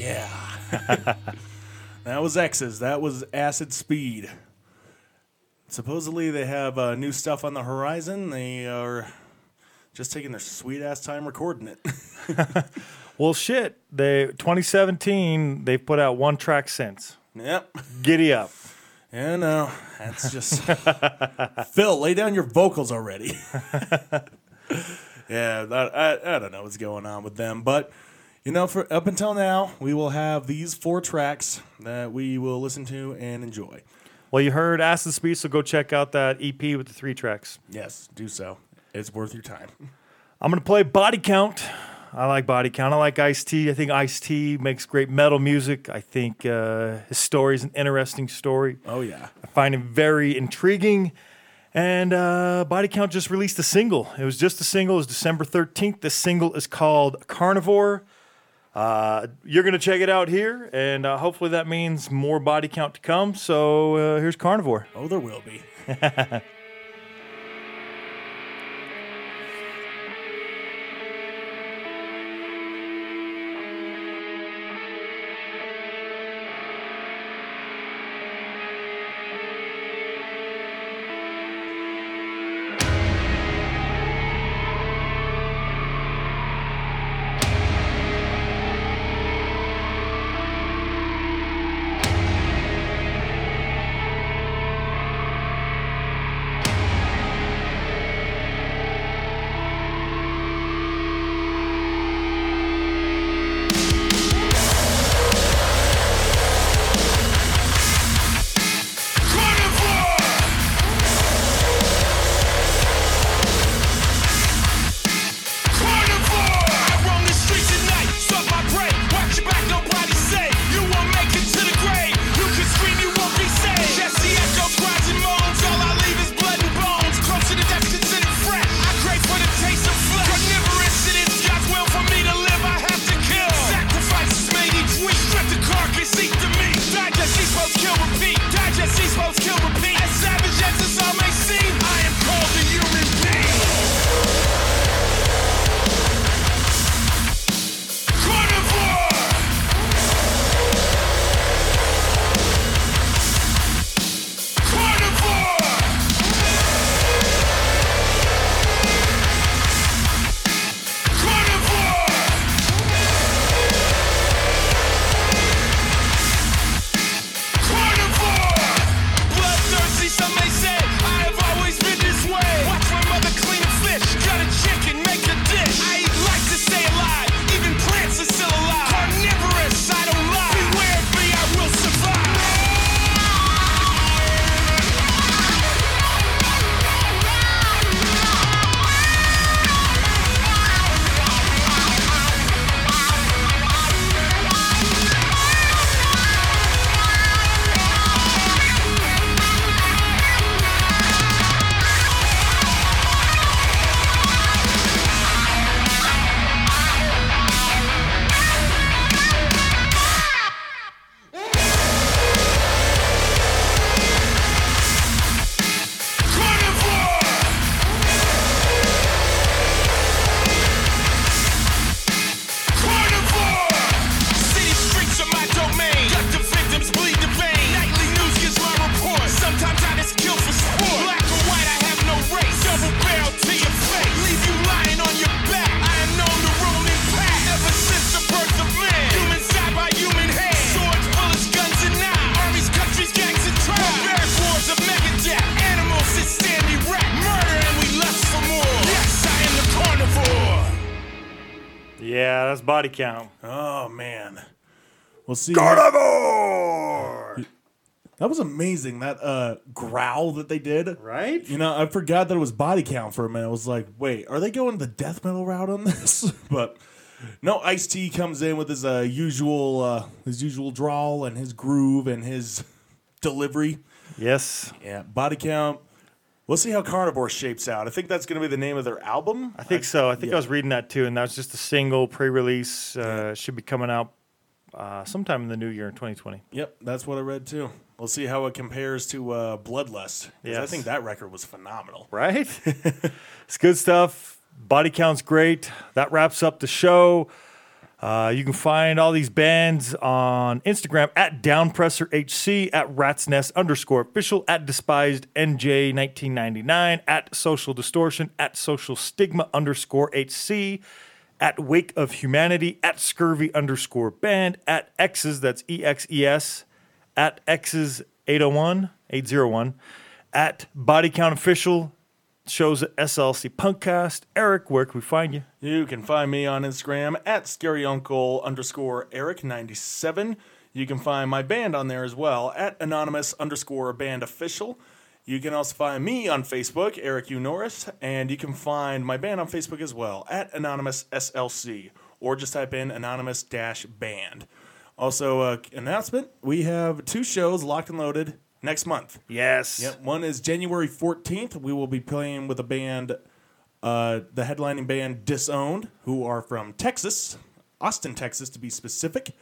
G: that was Exes. That was Acid Speed. Supposedly they have uh, new stuff on the horizon. They are just taking their sweet ass time recording it.
B: Well, shit. They 2017. They've put out one track since.
G: yep.
B: Giddy up.
G: Yeah, no, that's just Phil. Lay down your vocals already. yeah, that, I I don't know what's going on with them, but you know, for up until now, we will have these four tracks that we will listen to and enjoy.
B: Well, you heard Acid Speed, so go check out that EP with the three tracks.
G: Yes, do so. It's worth your time.
B: I'm gonna play Body Count. I like Body Count. I like Ice T. I think Ice T makes great metal music. I think uh, his story is an interesting story.
G: Oh yeah,
B: I find him very intriguing. And uh, Body Count just released a single. It was just a single. It was December 13th. The single is called Carnivore. Uh, you're going to check it out here, and uh, hopefully that means more Body Count to come. So uh, here's Carnivore.
G: oh there will be.
B: body count.
G: Oh man. We'll see.
B: Carnivore!
G: That was amazing. That uh growl that they did.
B: Right?
G: You know, I forgot that it was body count for a minute. I was like, wait, are they going the death metal route on this? but no, Ice T comes in with his uh, usual uh, his usual drawl and his groove and his delivery.
B: Yes.
G: Yeah, body count. We'll see how Carnivore shapes out. I think that's going to be the name of their album.
B: I think so. I think
G: yeah.
B: I was reading that too, and that was just a single pre-release. Uh, Should be coming out uh, sometime in the new year in 2020.
G: Yep, that's what I read too. We'll see how it compares to uh, Bloodlust. 'cause I think that record was phenomenal.
B: Right? it's good stuff. Body count's great. That wraps up the show. Uh, you can find all these bands on Instagram at DownpresserHC, at Rat's Nest underscore official, at Despised NJ 1999, at Social Distortion, at Social Stigma underscore HC, at Wake of Humanity, at Scurvy underscore band, at Exes, that's E X E S, at Exes 801, 801, at Body Count Official, shows at SLC Punkcast. Eric, where can we find you?
A: You can find me on Instagram at scaryuncle underscore Eric97. You can find my band on there as well at anonymous underscore band official. You can also find me on Facebook, Eric U. Norris, and you can find my band on Facebook as well at anonymous SLC, or just type in anonymous dash band. Also, uh, announcement: we have two shows locked and loaded next month.
B: Yes.
A: Yep. One is January 14th. We will be playing with a band, uh, the headlining band Disowned, who are from Texas, Austin, Texas to be specific.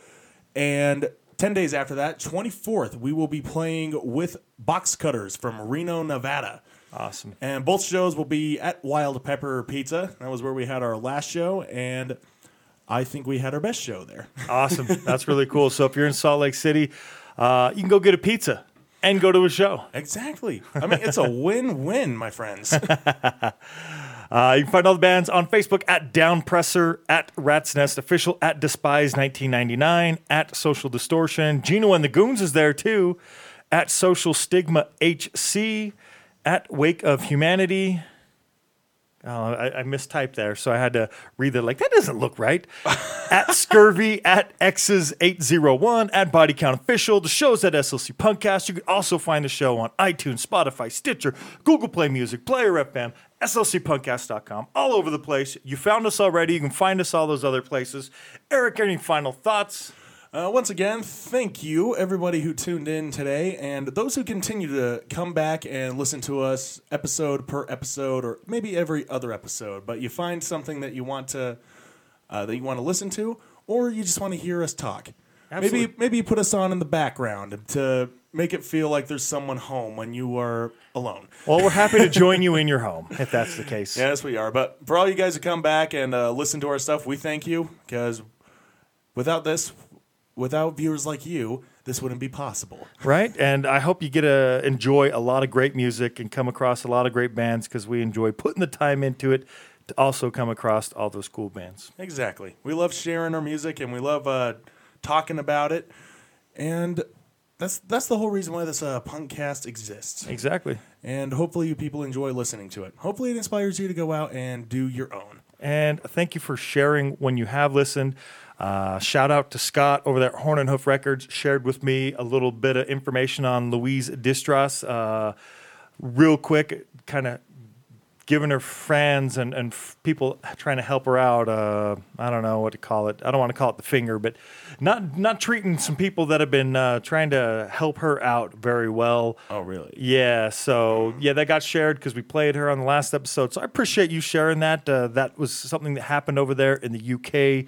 A: And 10 days after that, 24th, we will be playing with Box Cutters from Reno, Nevada.
B: Awesome.
A: And both shows will be at Wild Pepper Pizza. That was where we had our last show. And I think we had our best show there.
B: Awesome. That's really cool. So if you're in Salt Lake City, uh, you can go get a pizza and go to a show.
A: exactly. I mean, it's a win win, my friends.
B: Uh, you can find all the bands on Facebook at Downpresser, at Rat's Nest Official, at Despise 1999, at Social Distortion. Gino and the Goons is there too, at Social Stigma HC, at Wake of Humanity. Oh, I, I mistyped there, so I had to read that like that doesn't look right. at Scurvy, at Exes 801, at Body Count Official. The show's at SLC Punkcast. You can also find the show on iTunes, Spotify, Stitcher, Google Play Music, Player FM, SLCPunkcast.com, all over the place. You found us already. You can find us all those other places. Eric, any final thoughts?
A: Uh, once again, thank you, everybody who tuned in today, and those who continue to come back and listen to us episode per episode, or maybe every other episode. But you find something that you want to uh, that you want to listen to, or you just want to hear us talk. Maybe maybe you put us on in the background to make it feel like there's someone home when you are alone.
B: Well, we're happy to join you in your home if that's the case.
A: Yes, we are. But for all you guys who come back and uh, listen to our stuff, we thank you because without this, without viewers like you, this wouldn't be possible.
B: Right? And I hope you get to enjoy a lot of great music and come across a lot of great bands because we enjoy putting the time into it to also come across all those cool bands.
A: Exactly. We love sharing our music and we love uh, talking about it, and that's that's the whole reason why this uh, punkcast exists.
B: Exactly.
A: And hopefully, you people enjoy listening to it. Hopefully, it inspires you to go out and do your own.
B: And thank you for sharing when you have listened. Uh, shout out to Scott over there at Horn and Hoof Records, shared with me a little bit of information on Louise Distras. Uh, real quick, kind of giving her fans and, and f- people trying to help her out. Uh, I don't know what to call it. I don't want to call it the finger, but not not treating some people that have been uh, trying to help her out very well.
A: Oh, really?
B: Yeah, so yeah, that got shared because we played her on the last episode. So I appreciate you sharing that. Uh, that was something that happened over there in the UK,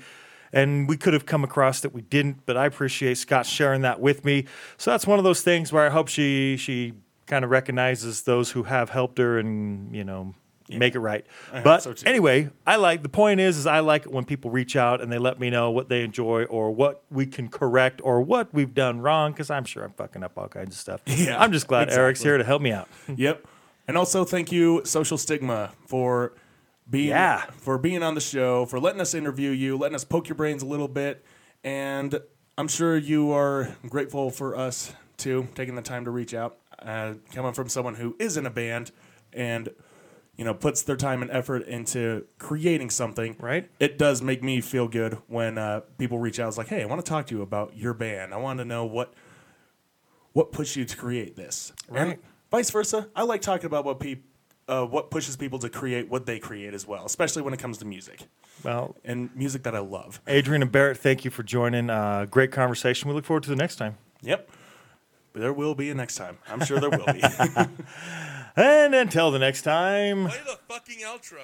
B: and we could have come across that we didn't. But I appreciate Scott sharing that with me. So that's one of those things where I hope she she kind of recognizes those who have helped her and you know make it right. But
A: so
B: anyway, I like the point is is I like it when people reach out and they let me know what they enjoy or what we can correct or what we've done wrong because I'm sure I'm fucking up all kinds of stuff.
A: Yeah,
B: I'm just glad Eric's here to help me out.
A: yep. And also thank you, Social Stigma, for being
B: Yeah.
A: for being on the show, for letting us interview you, letting us poke your brains a little bit, and I'm sure you are grateful for us too, taking the time to reach out, uh, coming from someone who is in a band and you know puts their time and effort into creating something.
B: Right.
A: It does make me feel good when uh, people reach out. It's like, hey, I want to talk to you about your band. I want to know what what pushed you to create this. And
B: Right.
A: vice versa. I like talking about what people. Uh, what pushes people to create what they create as well, especially when it comes to music
B: Well,
A: and music that I love.
B: Adrian and Barrett, thank you for joining. Uh, great conversation. We look forward to the next time.
A: Yep. But there will be a next time. I'm sure there will be.
B: And until the next time.
I: Play the fucking outro.